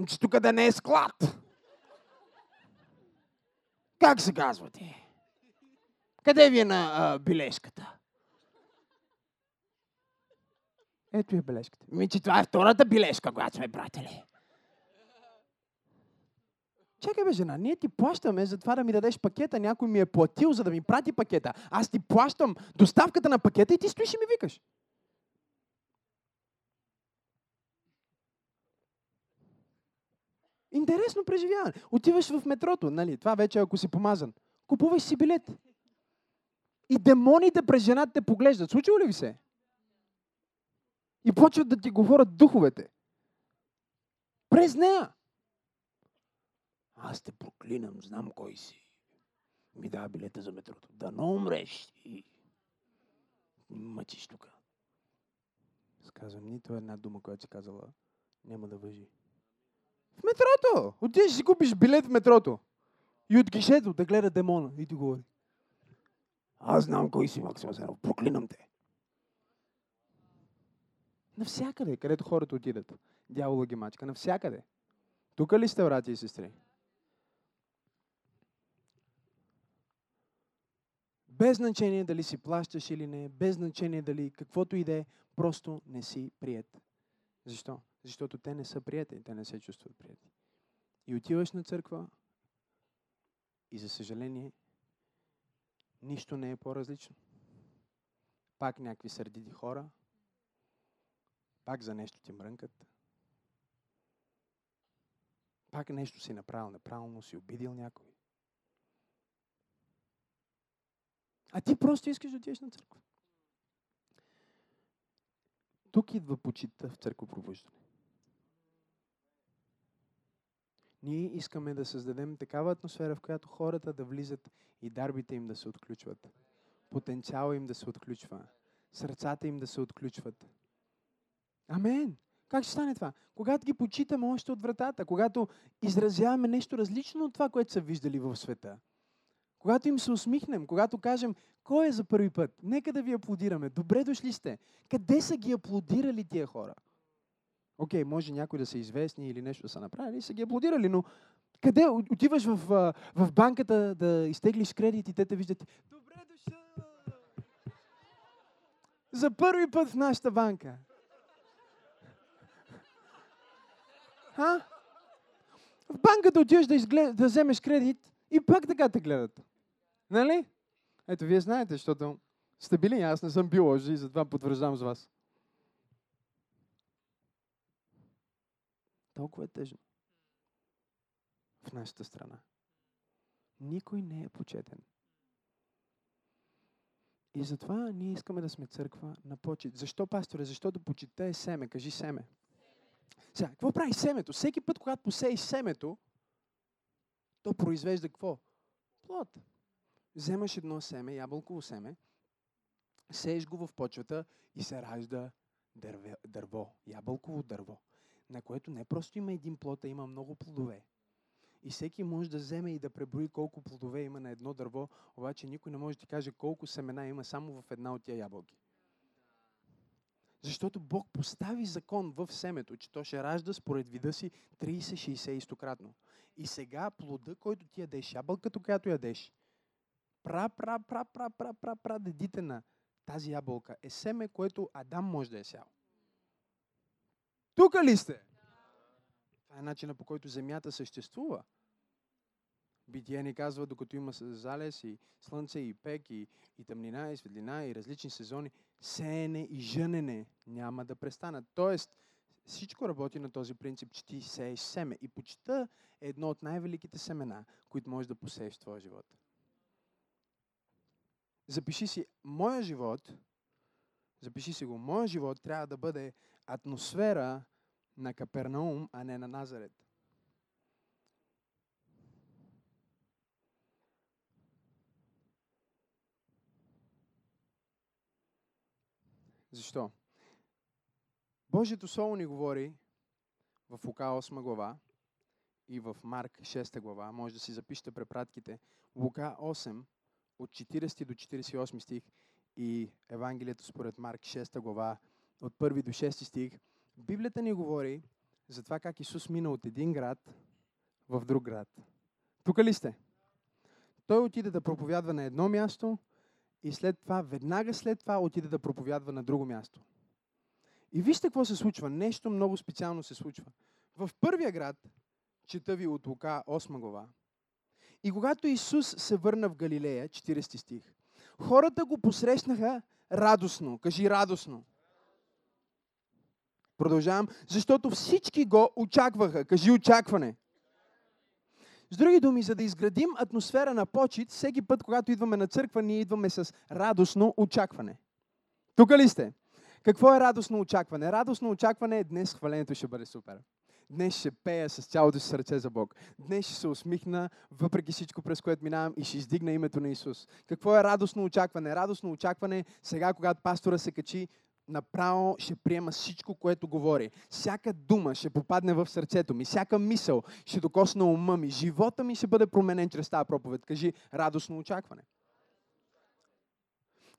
Че тук да не е склад. Как се казвате? Къде ви е на а, бележката? Ето е бележката. Ми, че това е втората бележка, която сме пратили. Чакай бе, жена, ние ти плащаме за това да ми дадеш пакета. Някой ми е платил, за да ми прати пакета. Аз ти плащам доставката на пакета и ти стоиш и ми викаш. Интересно преживяване. Отиваш в метрото, нали? Това вече ако си помазан. Купуваш си билет. И демоните през жената те поглеждат. Случило ли ви се? И почват да ти говорят духовете. През нея. Аз те проклинам, знам кой си. Ми дава билета за метрото. Да не умреш и мъчиш тук. Сказвам, нито една дума, която си казала, няма да въжи. В метрото! Отидеш си купиш билет в метрото. И от гишето да гледа демона. И ти говори. Аз знам кой си, Максим Асенов. Проклинам те. Навсякъде, където хората отидат. Дявола ги мачка. Навсякъде. Тук ли сте, брати и сестри? Без значение дали си плащаш или не, без значение дали каквото и да е, просто не си прият. Защо? Защото те не са прияти, те не се чувстват прияти. И отиваш на църква и за съжаление нищо не е по-различно. Пак някакви сърдити хора, пак за нещо ти мрънкат, пак нещо си направил неправилно, си обидил някой. А ти просто искаш да отидеш на църква. Тук идва почита в църква пробуждане. Ние искаме да създадем такава атмосфера, в която хората да влизат и дарбите им да се отключват. Потенциала им да се отключва. Сърцата им да се отключват. Амен! Как ще стане това? Когато ги почитаме още от вратата, когато изразяваме нещо различно от това, което са виждали в света. Когато им се усмихнем, когато кажем, кой е за първи път? Нека да ви аплодираме. Добре дошли сте. Къде са ги аплодирали тия хора? Окей, okay, може някой да са известни или нещо да са направили и са ги аплодирали, но къде отиваш в, в банката да изтеглиш кредит и те те виждат, добре дошъл! За първи път в нашата банка. А? В банката отиваш да, изглед... да вземеш кредит и пак така те гледат. Нали? Ето, вие знаете, защото сте били, аз не съм бил лъжи, затова потвърждам с вас. Толкова е тъжно. В нашата страна. Никой не е почетен. И затова ние искаме да сме църква на почет. Защо, пасторе? Защото почита е семе. Кажи семе. Сега, какво прави семето? Всеки път, когато посееш семето, то произвежда какво? Плод. Вземаш едно семе, ябълково семе, сееш го в почвата и се ражда дърве, дърво, ябълково дърво, на което не просто има един плод, а има много плодове. И всеки може да вземе и да преброи колко плодове има на едно дърво, обаче никой не може да ти каже колко семена има само в една от тия ябълки. Защото Бог постави закон в семето, че то ще ражда според вида си 30, 60 и 100 кратно. И сега плода, който ти ядеш, ябълката, която ядеш, пра, пра, пра, пра, пра, пра, пра, дедите на тази ябълка е семе, което Адам може да е сял. Тук ли сте? Това е начина по който земята съществува. Битие ни казва, докато има залез и слънце, и пек, и, и тъмнина, и светлина, и различни сезони, сеене и жънене няма да престанат. Тоест, всичко работи на този принцип, че ти сееш семе. И почита е едно от най-великите семена, които можеш да посееш в твоя живот. Запиши си, моя живот, запиши си го, моя живот трябва да бъде атмосфера на Капернаум, а не на Назарет. Защо? Божието Слово ни говори в Лука 8 глава и в Марк 6 глава. Може да си запишете препратките. Лука 8 от 40 до 48 стих и Евангелието според Марк 6 глава от 1 до 6 стих. Библията ни говори за това как Исус мина от един град в друг град. Тук ли сте? Той отиде да проповядва на едно място и след това, веднага след това, отиде да проповядва на друго място. И вижте какво се случва. Нещо много специално се случва. В първия град, чета ви от Лука 8 глава, и когато Исус се върна в Галилея, 40 стих, хората го посрещнаха радостно. Кажи радостно. Продължавам. Защото всички го очакваха. Кажи очакване. С други думи, за да изградим атмосфера на почет, всеки път, когато идваме на църква, ние идваме с радостно очакване. Тук ли сте? Какво е радостно очакване? Радостно очакване е днес хвалението ще бъде супер. Днес ще пея с цялото си сърце за Бог. Днес ще се усмихна, въпреки всичко, през което минавам и ще издигна името на Исус. Какво е радостно очакване? Радостно очакване е сега, когато пастора се качи, направо ще приема всичко, което говори. Всяка дума ще попадне в сърцето ми, всяка мисъл ще докосне ума ми, живота ми ще бъде променен чрез тази проповед. Кажи радостно очакване.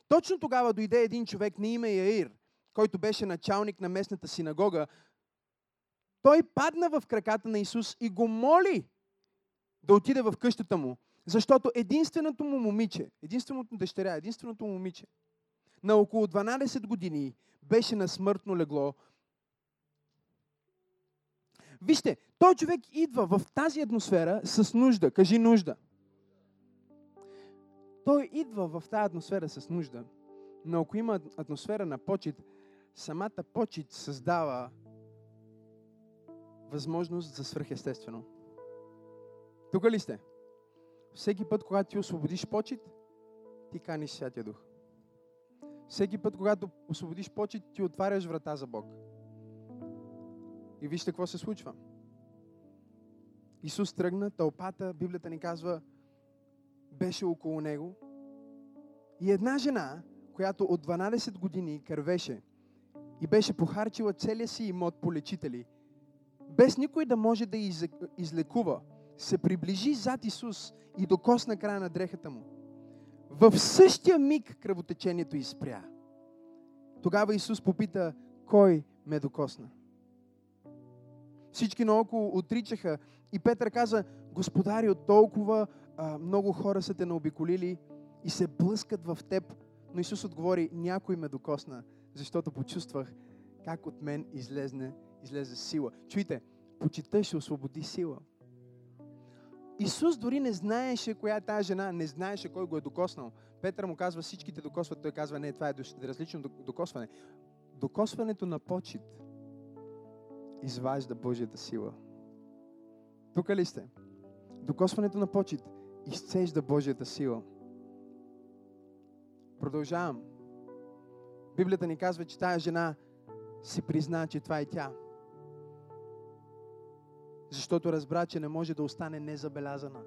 Точно тогава дойде един човек на име Яир, който беше началник на местната синагога. Той падна в краката на Исус и го моли да отиде в къщата му, защото единственото му момиче, единственото дъщеря, единственото му момиче, на около 12 години беше на смъртно легло. Вижте, той човек идва в тази атмосфера с нужда. Кажи нужда. Той идва в тази атмосфера с нужда. Но ако има атмосфера на почет, самата почет създава възможност за свръхестествено. Тук ли сте? Всеки път, когато ти освободиш почет, ти каниш Святия Дух. Всеки път, когато освободиш почет, ти отваряш врата за Бог. И вижте какво се случва. Исус тръгна, тълпата, Библията ни казва, беше около него. И една жена, която от 12 години кървеше и беше похарчила целия си имот по лечители, без никой да може да излекува, се приближи зад Исус и докосна края на дрехата му. В същия миг кръвотечението изпря. Тогава Исус попита, кой ме докосна? Всички наоколо отричаха и Петър каза, Господари, от толкова а, много хора са те наобиколили и се блъскат в теб. Но Исус отговори, някой ме докосна, защото почувствах как от мен излезне, излезе сила. Чуйте, почита ще освободи сила. Исус дори не знаеше коя е тази жена, не знаеше кой го е докоснал. Петър му казва, всичките докосват. Той казва, не, това е различно докосване. Докосването на почет изважда Божията сила. Тук ли сте? Докосването на почет изцежда Божията сила. Продължавам. Библията ни казва, че тая жена си призна, че това е тя. Защото разбра, че не може да остане незабелязана.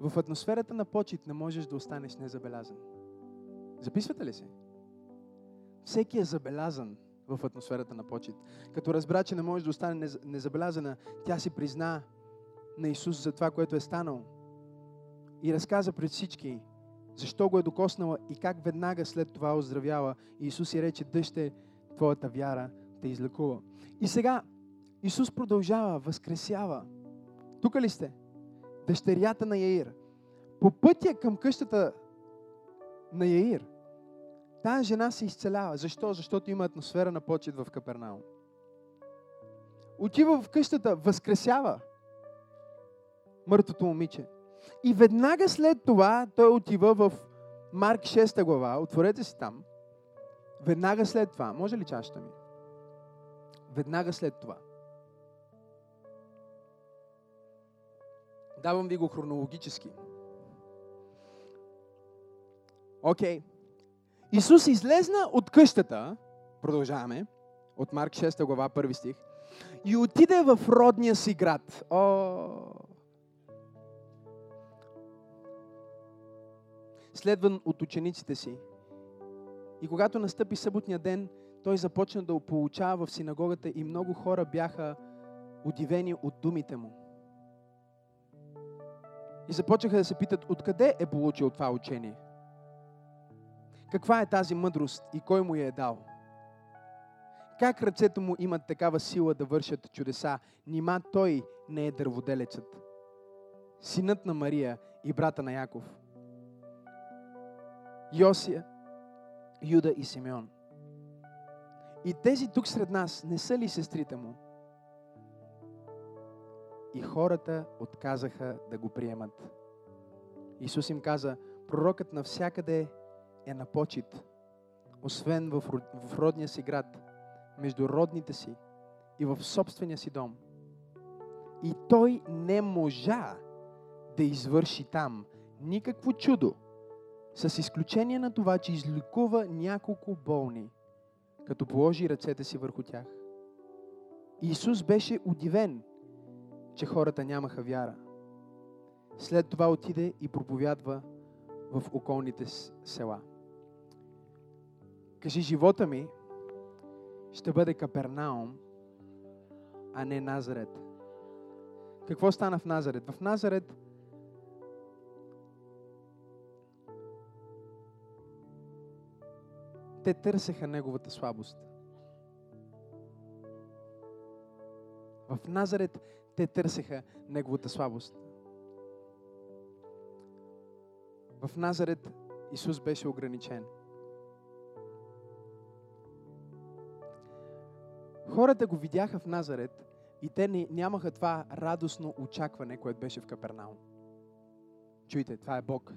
В атмосферата на почет не можеш да останеш незабелязан. Записвате ли се? Всеки е забелязан в атмосферата на почет. Като разбра, че не може да остане незабелязана, тя си призна на Исус за това, което е станало. И разказа пред всички защо го е докоснала и как веднага след това оздравява. И Исус и рече, дъще, твоята вяра те излекува. И сега Исус продължава, възкресява. Тук ли сте? Дъщерята на Яир. По пътя към къщата на Яир, тая жена се изцелява. Защо? Защото има атмосфера на почет в Капернаум. Отива в къщата, възкресява мъртвото момиче. И веднага след това той отива в Марк 6 глава. Отворете си там. Веднага след това. Може ли чашата ми? Веднага след това. Давам ви го хронологически. Окей. Okay. Исус излезна от къщата, продължаваме, от Марк 6 глава, първи стих, и отиде в родния си град. О, следван от учениците си. И когато настъпи съботния ден, той започна да получава в синагогата и много хора бяха удивени от думите му. И започнаха да се питат, откъде е получил това учение? Каква е тази мъдрост и кой му я е дал? Как ръцете му имат такава сила да вършат чудеса? Нима той не е дърводелецът, синът на Мария и брата на Яков. Йосия, Юда и Симеон. И тези тук сред нас не са ли сестрите му? И хората отказаха да го приемат. Исус им каза, пророкът навсякъде е на почет, освен в, родния си град, между родните си и в собствения си дом. И той не можа да извърши там никакво чудо, с изключение на това, че излекува няколко болни, като положи ръцете си върху тях. Исус беше удивен, че хората нямаха вяра. След това отиде и проповядва в околните села. Кажи, живота ми ще бъде Капернаум, а не Назарет. Какво стана в Назарет? В Назарет те търсеха неговата слабост. В Назарет те търсеха неговата слабост. В Назарет Исус беше ограничен. Хората го видяха в Назарет и те нямаха това радостно очакване, което беше в Капернаум. Чуйте, това е Бог.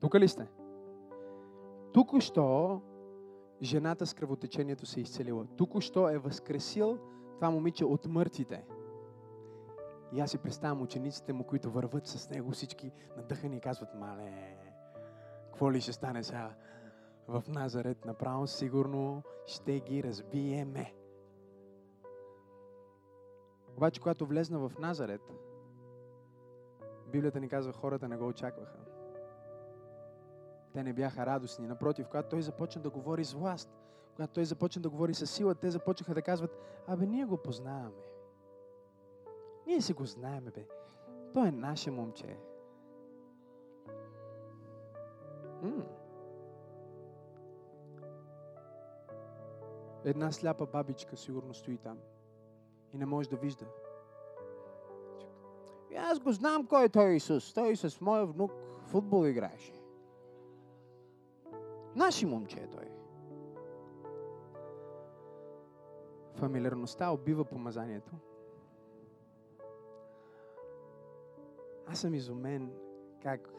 Тук ли сте? Тук що жената с кръвотечението се е изцелила. Тук-що е възкресил това момиче от мъртвите. И аз си представям учениците му, които върват с него, всички надъхани и казват, мале, какво ли ще стане сега в Назарет? Направо сигурно ще ги разбиеме. Обаче, когато влезна в Назарет, Библията ни казва, хората не го очакваха. Те не бяха радостни. Напротив, когато той започна да говори с власт, когато той започна да говори с сила, те започнаха да казват, абе, ние го познаваме. Ние си го знаеме, бе. Той е наше момче. М-м. Една сляпа бабичка сигурно стои там и не може да вижда. И аз го знам кой е той Исус. Той с моя внук футбол играеше. Наши момче е той. Фамилиарността убива помазанието. Аз съм изумен как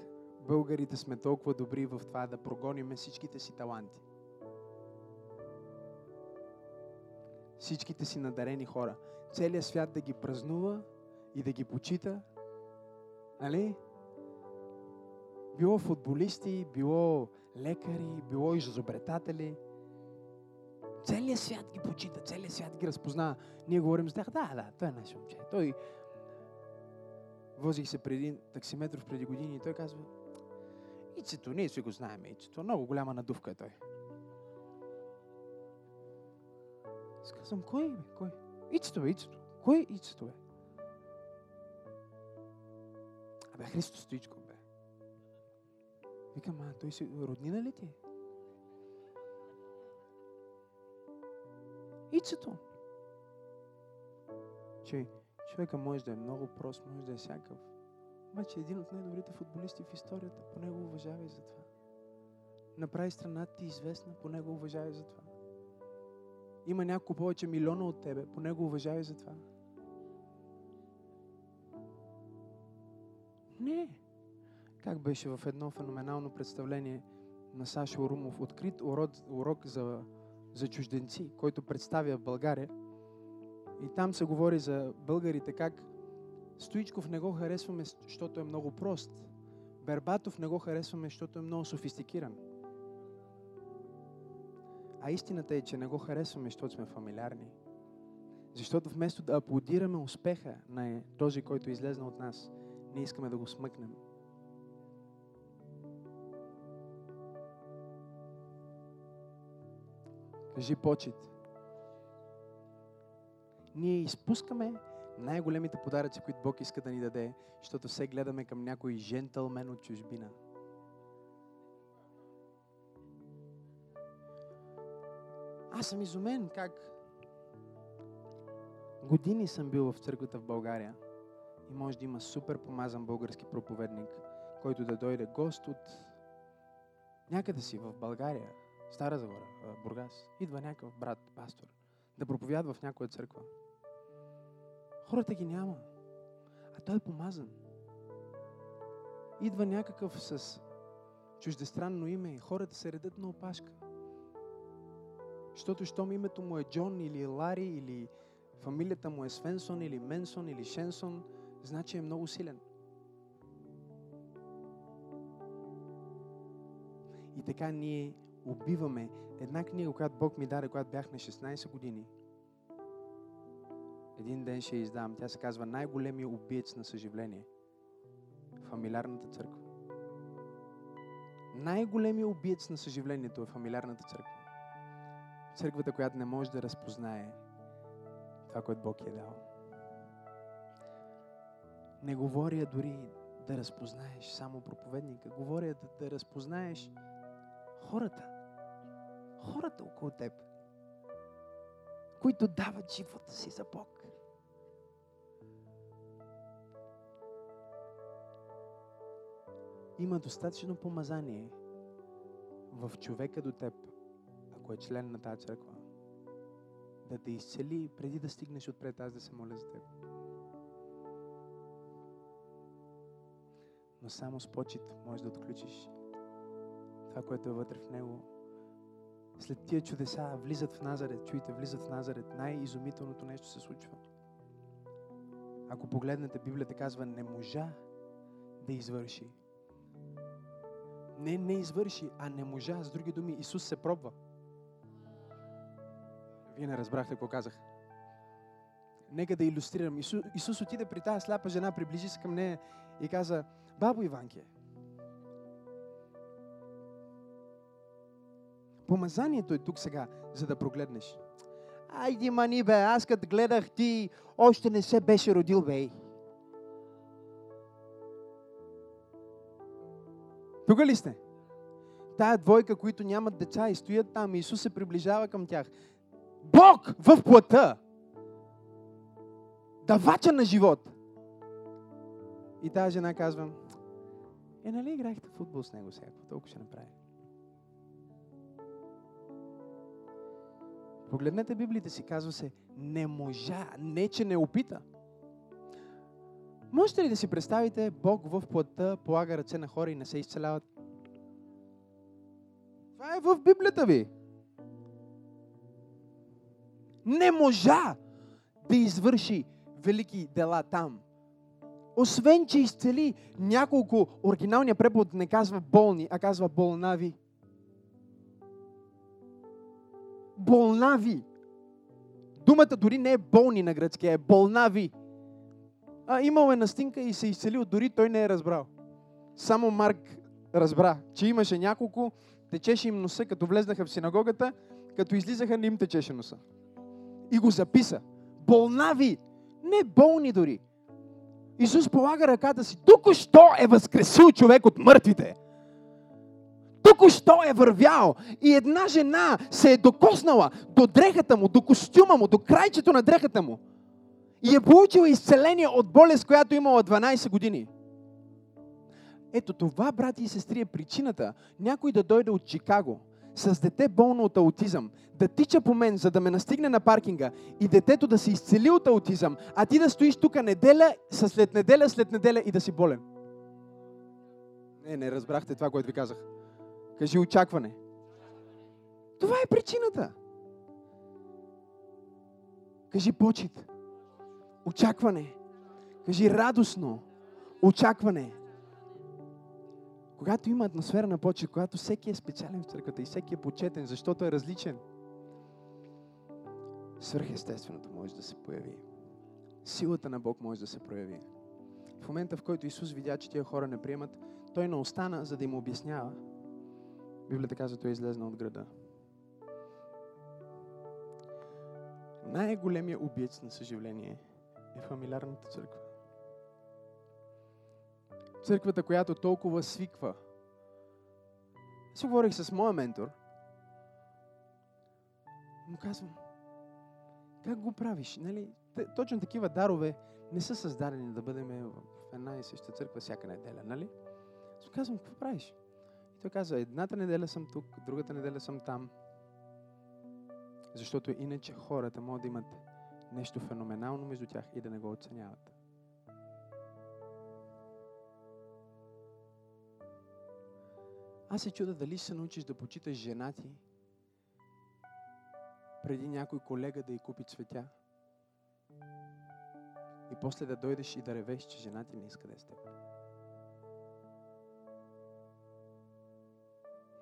българите сме толкова добри в това да прогоним всичките си таланти. Всичките си надарени хора. Целият свят да ги празнува и да ги почита. Нали? Било футболисти, било лекари, било изобретатели. Целият свят ги почита, целият свят ги разпознава. Ние говорим за тях, да, да, той е наш момче. Той возих се преди таксиметров преди години и той казва, Ицето, ние си го знаем, Ицето. Много голяма надувка е той. Аз казвам, кой бе? Кой? Ицето бе, Ицето. Кой е Ицето бе? Абе, Христо Стоичко бе. Викам, а той си роднина ли ти? е?» Ицето. Че човека може да е много прост, може да е всякакъв. Обаче един от най-добрите футболисти в историята, по него уважавай за това. Направи страната ти известна, по него уважавай за това. Има няколко повече милиона от тебе, по него уважавай за това. Не. Как беше в едно феноменално представление на Сашо Румов, открит урок, урок за, за чужденци, който представя България. И там се говори за българите, как Стоичков не го харесваме, защото е много прост. Бербатов не го харесваме, защото е много софистикиран. А истината е, че не го харесваме, защото сме фамилиарни. Защото вместо да аплодираме успеха на този, който излезна от нас, ние искаме да го смъкнем. Кажи почет. Ние изпускаме най-големите подаръци, които Бог иска да ни даде, защото все гледаме към някой жентълмен от чужбина. Аз съм изумен как години съм бил в църквата в България и може да има супер помазан български проповедник, който да дойде гост от някъде си в България, Стара Загора, а, Бургас. Идва някакъв брат, пастор, да проповядва в някоя църква. Хората ги няма. А той е помазан. Идва някакъв с чуждестранно име и хората се редат на опашка. Защото щом името му е Джон или Лари или фамилията му е Свенсон или Менсон или Шенсон, значи е много силен. И така ние убиваме една книга, която Бог ми даде, когато бях на 16 години. Един ден ще издам. Тя се казва Най-големия убиец на съживление. Фамилярната църква. Най-големия убиец на съживлението е фамилярната църква. Църквата, която не може да разпознае това, което Бог е дал. Не говоря дори да разпознаеш само проповедника. Говоря да, да разпознаеш хората. Хората около теб, които дават живота си за Бог. Има достатъчно помазание в човека до теб, ако е член на тази църква, да те изцели преди да стигнеш отпред аз да се моля за теб. Но само с почет можеш да отключиш това, което е вътре в него. След тия чудеса влизат в Назарет, чуйте, влизат в Назарет, най-изумителното нещо се случва. Ако погледнете, Библията казва, не можа да извърши. Не, не извърши, а не можа. С други думи, Исус се пробва. Вие не разбрахте какво казах. Нека да иллюстрирам. Исус, Исус отиде при тази сляпа жена, приближи се към нея и каза, Бабо Иванке, помазанието е тук сега, за да прогледнеш. Айди мани бе, аз като гледах ти, още не се беше родил бе. Тук ли сте? Тая двойка, които нямат деца и стоят там, Исус се приближава към тях. Бог в плътта. Давача на живот. И тази жена казва, е, нали играхте футбол с него сега? Толкова ще направи? Погледнете Библията си, казва се, не можа, не че не опита. Можете ли да си представите Бог в плътта полага ръце на хора и не се изцеляват? Това е в Библията ви. Не можа да извърши велики дела там. Освен, че изцели няколко, оригиналният препод не казва болни, а казва болнави. Болнави. Думата дори не е болни на гръцки, е болнави. А имал е настинка и се изцелил, дори той не е разбрал. Само Марк разбра, че имаше няколко, течеше им носа, като влезнаха в синагогата, като излизаха, не им течеше носа. И го записа. Болнави, не болни дори. Исус полага ръката си. Тук-що е възкресил човек от мъртвите. Тук-що е вървял и една жена се е докоснала до дрехата му, до костюма му, до крайчето на дрехата му. И е получила изцеление от болест, която имала 12 години. Ето това, брати и сестри, е причината някой да дойде от Чикаго с дете болно от аутизъм, да тича по мен, за да ме настигне на паркинга и детето да се изцели от аутизъм, а ти да стоиш тук неделя, след неделя, след неделя и да си болен. Не, не разбрахте това, което ви казах. Кажи очакване. Това е причината. Кажи почет. Очакване. Кажи радостно. Очакване. Когато има атмосфера на почет, когато всеки е специален в църквата и всеки е почетен, защото е различен, свърхестественото може да се появи. Силата на Бог може да се прояви. В момента, в който Исус видя, че тия хора не приемат, Той не остана, за да им обяснява. Библията казва, Той е излезна от града. Най-големият убиец на съживление е фамилярната църква. Църквата, която толкова свиква. Аз говорих с моя ментор. Му казвам, как го правиш? Нали? Точно такива дарове не са създадени да бъдем в една и съща църква всяка неделя, нали? Аз казвам, какво правиш? И той казва, едната неделя съм тук, другата неделя съм там. Защото иначе хората могат да имат нещо феноменално между тях и да не го оценяват. Аз се чуда дали се научиш да почиташ жена ти, преди някой колега да й купи цветя. И после да дойдеш и да ревеш, че жена ти не иска да е с теб.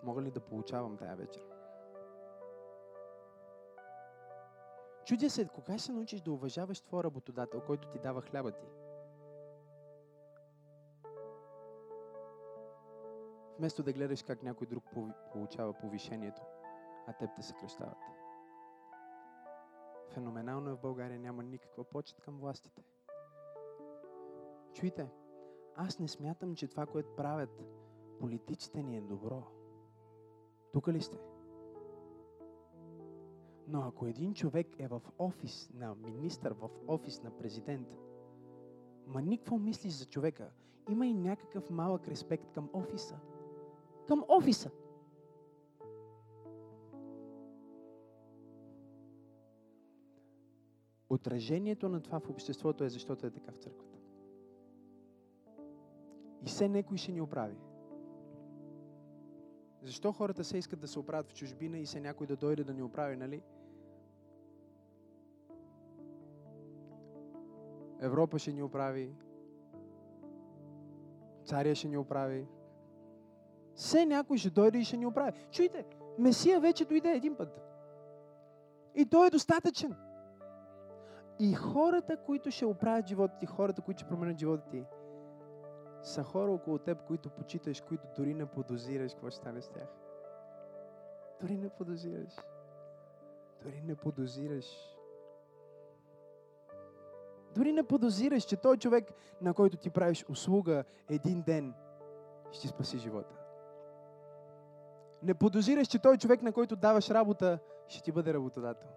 Мога ли да получавам тая вечер? Чудя се, кога ще научиш да уважаваш твоя работодател, който ти дава хляба ти? Вместо да гледаш как някой друг получава повишението, а теб те съкръщават. Феноменално е в България, няма никаква почет към властите. Чуйте, аз не смятам, че това, което правят политиците ни е добро. Тук ли сте? Но ако един човек е в офис на министър, в офис на президент, ма никво мислиш за човека, има и някакъв малък респект към офиса. Към офиса. Отражението на това в обществото е защото е така в църквата. И все некой ще ни оправи. Защо хората се искат да се оправят в чужбина и се някой да дойде да ни оправи, нали? Европа ще ни оправи. Царя ще ни оправи. Все някой ще дойде и ще ни оправи. Чуйте, Месия вече дойде един път. И той е достатъчен. И хората, които ще оправят живота ти, хората, които ще променят живота ти, са хора около теб, които почиташ, които дори не подозираш какво ще стане с тях. Дори не подозираш. Дори не подозираш. Дори не подозираш, че той човек, на който ти правиш услуга един ден, ще спаси живота. Не подозираш, че той човек, на който даваш работа, ще ти бъде работодател.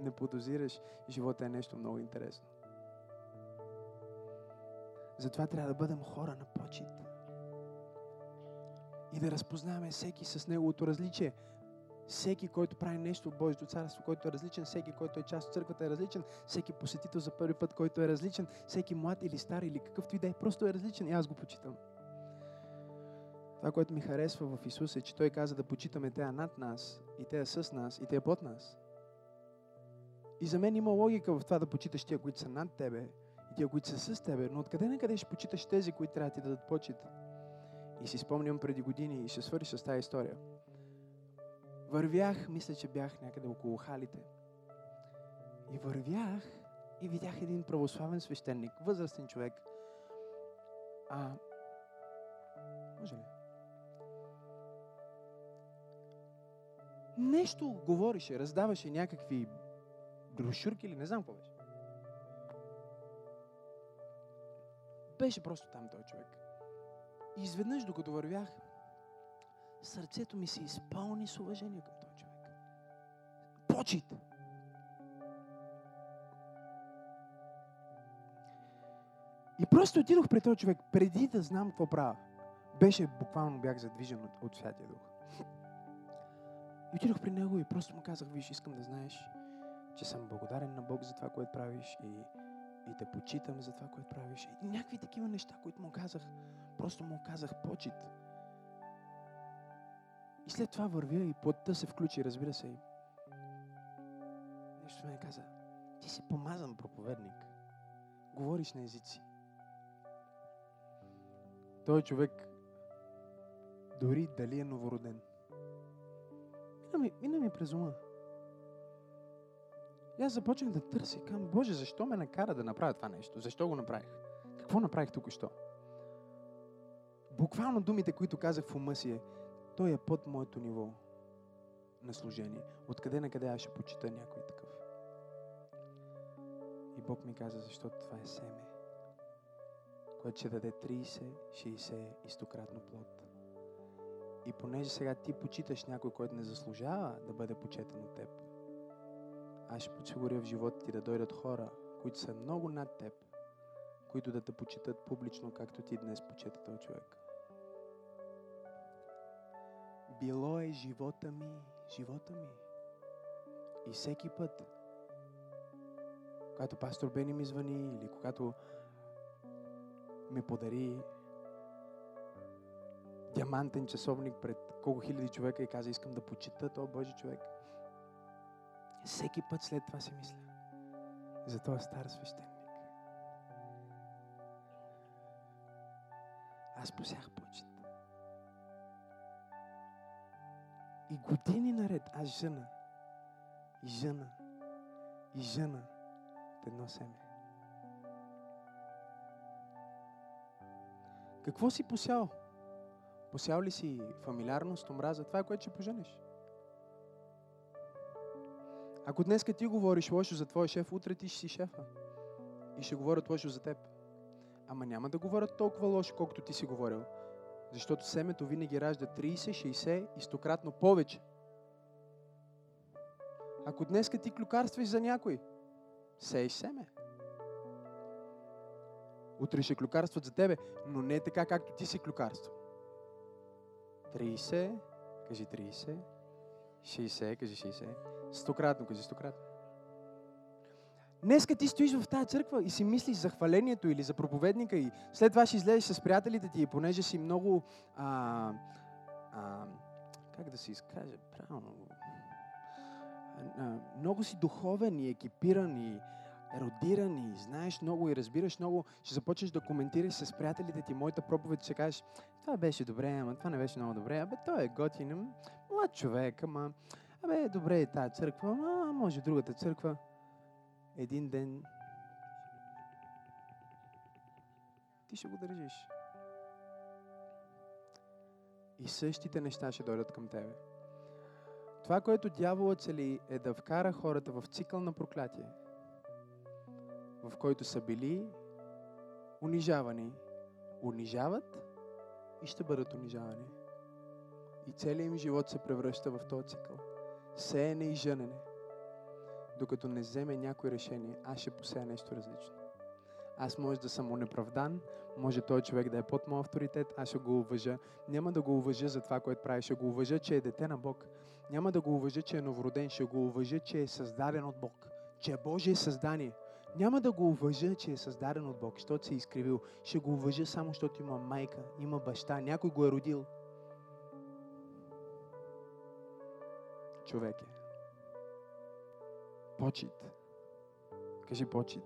Не подозираш, живота е нещо много интересно. Затова трябва да бъдем хора на почет. И да разпознаваме всеки с неговото различие. Всеки, който прави нещо от Божието царство, който е различен, всеки, който е част от църквата е различен, всеки посетител за първи път, който е различен, всеки млад или стар или какъвто и да е, просто е различен и аз го почитам. Това, което ми харесва в Исус е, че Той каза да почитаме тея над нас и тея с нас и тея под нас. И за мен има логика в това да почиташ тия, които са над тебе и тия, които са с тебе, но откъде на къде ще почиташ тези, които трябва да ти дадат почет? И си спомням преди години и ще свърши с тази история. Вървях, мисля, че бях някъде около халите. И вървях и видях един православен свещеник, възрастен човек. А, може ли? Нещо говореше, раздаваше някакви брошурки или не знам какво беше. Беше просто там той човек. И изведнъж, докато вървях, сърцето ми се изпълни с уважение към този човек. Почит! И просто отидох при този човек, преди да знам какво правя. Беше, буквално бях задвижен от, от Святия Дух. И отидох при него и просто му казах, виж, искам да знаеш, че съм благодарен на Бог за това, което правиш и, и те почитам за това, което правиш. И някакви такива неща, които му казах, просто му казах почит. И след това вървя и плътта се включи, разбира се. Нещо ме каза, ти си помазан проповедник. Говориш на езици. Той човек дори дали е новороден. Мина ми, мина ми през ума. И аз започнах да търся и казвам, Боже, защо ме накара да направя това нещо? Защо го направих? Какво направих тук и що? Буквално думите, които казах в ума си е, той е под моето ниво на служение. Откъде на къде аз ще почита някой такъв? И Бог ми каза, защото това е семе, което ще даде 30, 60 и 100 кратно плод. И понеже сега ти почиташ някой, който не заслужава да бъде почетен от теб, аз ще подсигуря в живота ти да дойдат хора, които са много над теб, които да те почитат публично, както ти днес почета този човек. Било е живота ми, живота ми. И всеки път, когато пастор Бени ми звъни или когато ми подари диамантен часовник пред колко хиляди човека и каза, искам да почита този Божи човек. Всеки път след това си мисля за този стар свещеник. Аз посях почет. И години наред аз жена, и жена, и жена от едно семе. Какво си посял? Посял ли си фамилиарност, омраза? Това е което ще поженеш. Ако днес ти говориш лошо за твоя шеф, утре ти ще си шефа. И ще говорят лошо за теб. Ама няма да говорят толкова лошо, колкото ти си говорил. Защото семето винаги ражда 30, 60 и стократно повече. Ако днес ти клюкарстваш за някой, сееш семе. Утре ще клюкарстват за тебе, но не така, както ти си клюкарство. 30, кажи 30, 60, кажи 60, стократно, кажи стократно. Днеска ти стоиш в тази църква и си мислиш за хвалението или за проповедника и след това ще излезеш с приятелите ти и понеже си много, а, а, как да се изкаже правилно, много си духовен и екипиран и еродиран и знаеш много и разбираш много, ще започнеш да коментираш с приятелите ти моята проповед, ще кажеш, това беше добре, ама това не беше много добре, абе той е готин, млад човек, ама, абе добре е тази църква, ама може другата църква. Един ден ти ще го държиш. И същите неща ще дойдат към тебе. Това, което дяволът цели, е да вкара хората в цикъл на проклятие – в който са били унижавани, унижават и ще бъдат унижавани. И целият им живот се превръща в този цикъл. Сеене и жънене. Докато не вземе някой решение, аз ще посея нещо различно. Аз може да съм унеправдан, може той човек да е под моят авторитет, аз ще го уважа. Няма да го уважа за това, което прави, ще го уважа, че е дете на Бог. Няма да го уважа, че е новороден, ще го уважа, че е създаден от Бог, че е Божие създание. Няма да го уважа, че е създаден от Бог, защото се е изкривил. Ще го уважа само, защото има майка, има баща, някой го е родил. Човек е. Почит. Кажи почит.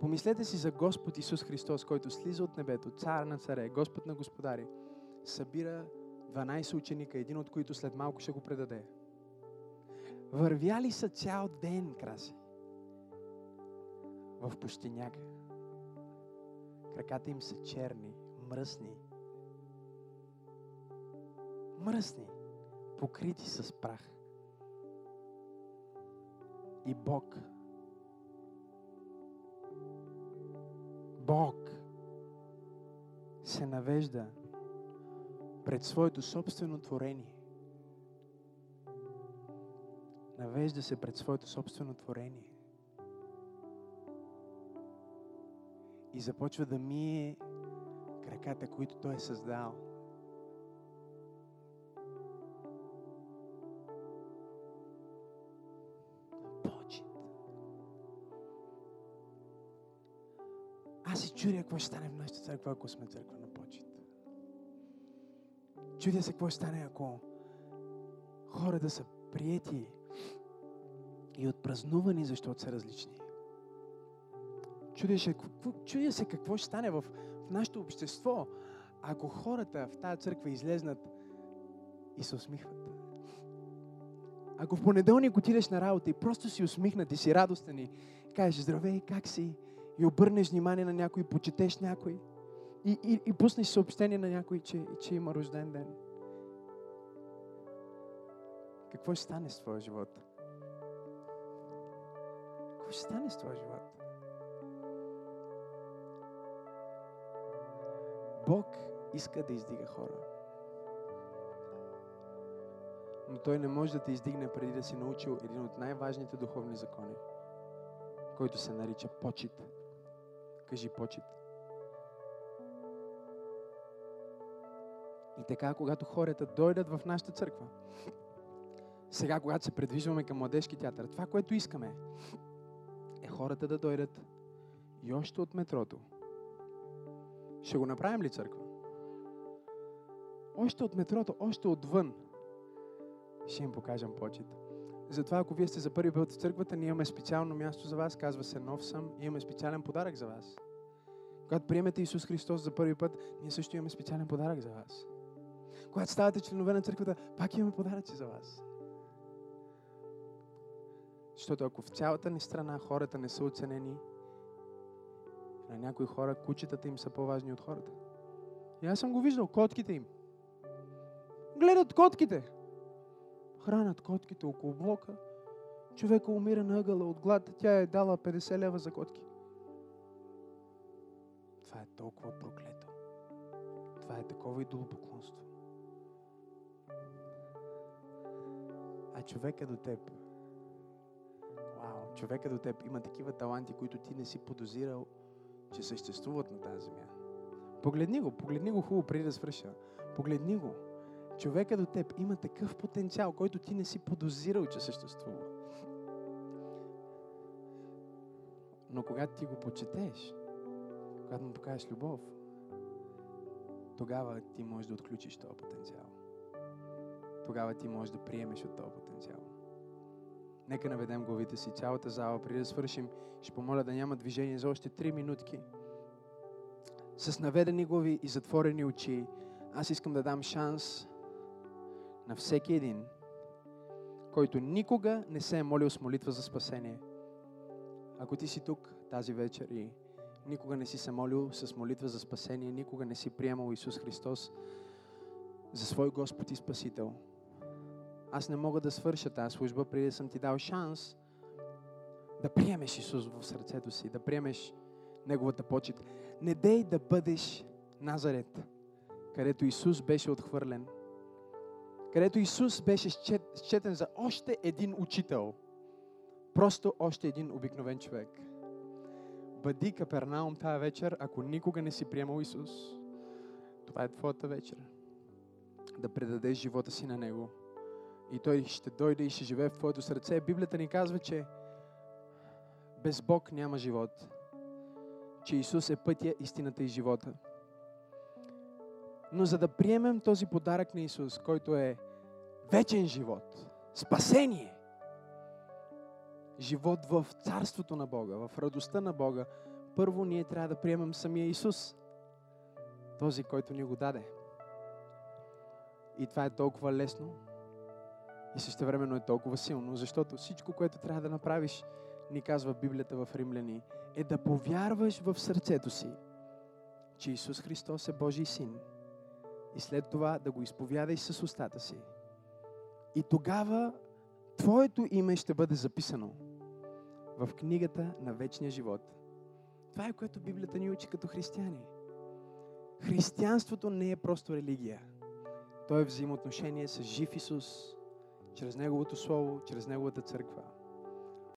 Помислете си за Господ Исус Христос, който слиза от небето, цар на царе, Господ на господари, събира 12 ученика, един от които след малко ще го предаде. Вървяли са цял ден, краси, в пустиняка. Краката им са черни, мръсни. Мръсни, покрити с прах. И Бог Бог се навежда пред своето собствено творение. Навежда се пред своето собствено творение. И започва да мие краката, които Той е създал. Аз се чудя какво ще стане в нашата църква, ако сме църква на почет. Чудя се какво ще стане, ако хората са приети и отпразнувани, защото са различни. Чудя се, какво, чудя се какво ще стане в, в нашето общество, ако хората в тази църква излезнат и се усмихват. Ако в понеделник отидеш на работа и просто си усмихнат и си радостен и кажеш здравей, как си? И обърнеш внимание на някой, почетеш някой и, и, и пуснеш съобщение на някой, че, че има рожден ден. Какво ще стане с твоя живот? Какво ще стане с твоя живот? Бог иска да издига хора. Но Той не може да те издигне преди да си научил един от най-важните духовни закони, който се нарича почет. Кажи почет. И така, когато хората дойдат в нашата църква, сега, когато се предвижваме към младежки театър, това, което искаме, е хората да дойдат и още от метрото. Ще го направим ли църква? Още от метрото, още отвън, ще им покажем почет. Затова, ако вие сте за първи път в църквата, ние имаме специално място за вас, казва се Нов съм, и имаме специален подарък за вас. Когато приемете Исус Христос за първи път, ние също имаме специален подарък за вас. Когато ставате членове на църквата, пак имаме подаръци за вас. Защото ако в цялата ни страна хората не са оценени, на някои хора кучетата им са по-важни от хората. И аз съм го виждал, котките им. Гледат котките. Хранят котките около блока. Човека умира на ъгъла от глад. Тя е дала 50 лева за котки. Това е толкова проклето. Това е такова идолопоклонство. А човека до теб Вау, човека до теб има такива таланти, които ти не си подозирал, че съществуват на тази земя. Погледни го, погледни го хубаво преди да свърша. Погледни го. Човека до теб има такъв потенциал, който ти не си подозирал, че съществува. Но когато ти го почетеш, когато му покажеш любов, тогава ти можеш да отключиш този потенциал. Тогава ти можеш да приемеш от този потенциал. Нека наведем главите си цялата зала. Преди да свършим, ще помоля да няма движение за още 3 минутки. С наведени глави и затворени очи, аз искам да дам шанс на всеки един, който никога не се е молил с молитва за спасение. Ако ти си тук тази вечер и никога не си се молил с молитва за спасение, никога не си приемал Исус Христос за свой Господ и Спасител, аз не мога да свърша тази служба, преди да съм ти дал шанс да приемеш Исус в сърцето си, да приемеш Неговата почет. Не дей да бъдеш Назарет, където Исус беше отхвърлен, където Исус беше счетен за още един учител, просто още един обикновен човек. Бъди Капернаум тази вечер, ако никога не си приемал Исус. Това е твоята вечер. Да предадеш живота си на Него и Той ще дойде и ще живее в твоето сърце. Библията ни казва, че без Бог няма живот. Че Исус е пътя, истината и живота. Но за да приемем този подарък на Исус, който е вечен живот, спасение, живот в царството на Бога, в радостта на Бога, първо ние трябва да приемем самия Исус. Този, който ни го даде. И това е толкова лесно и също времено е толкова силно, защото всичко, което трябва да направиш, ни казва Библията в Римляни, е да повярваш в сърцето си, че Исус Христос е Божий син и след това да го изповядаш с устата си. И тогава Твоето име ще бъде записано в книгата на вечния живот. Това е което Библията ни учи като християни. Християнството не е просто религия. То е взаимоотношение с жив Исус, чрез Неговото Слово, чрез Неговата църква.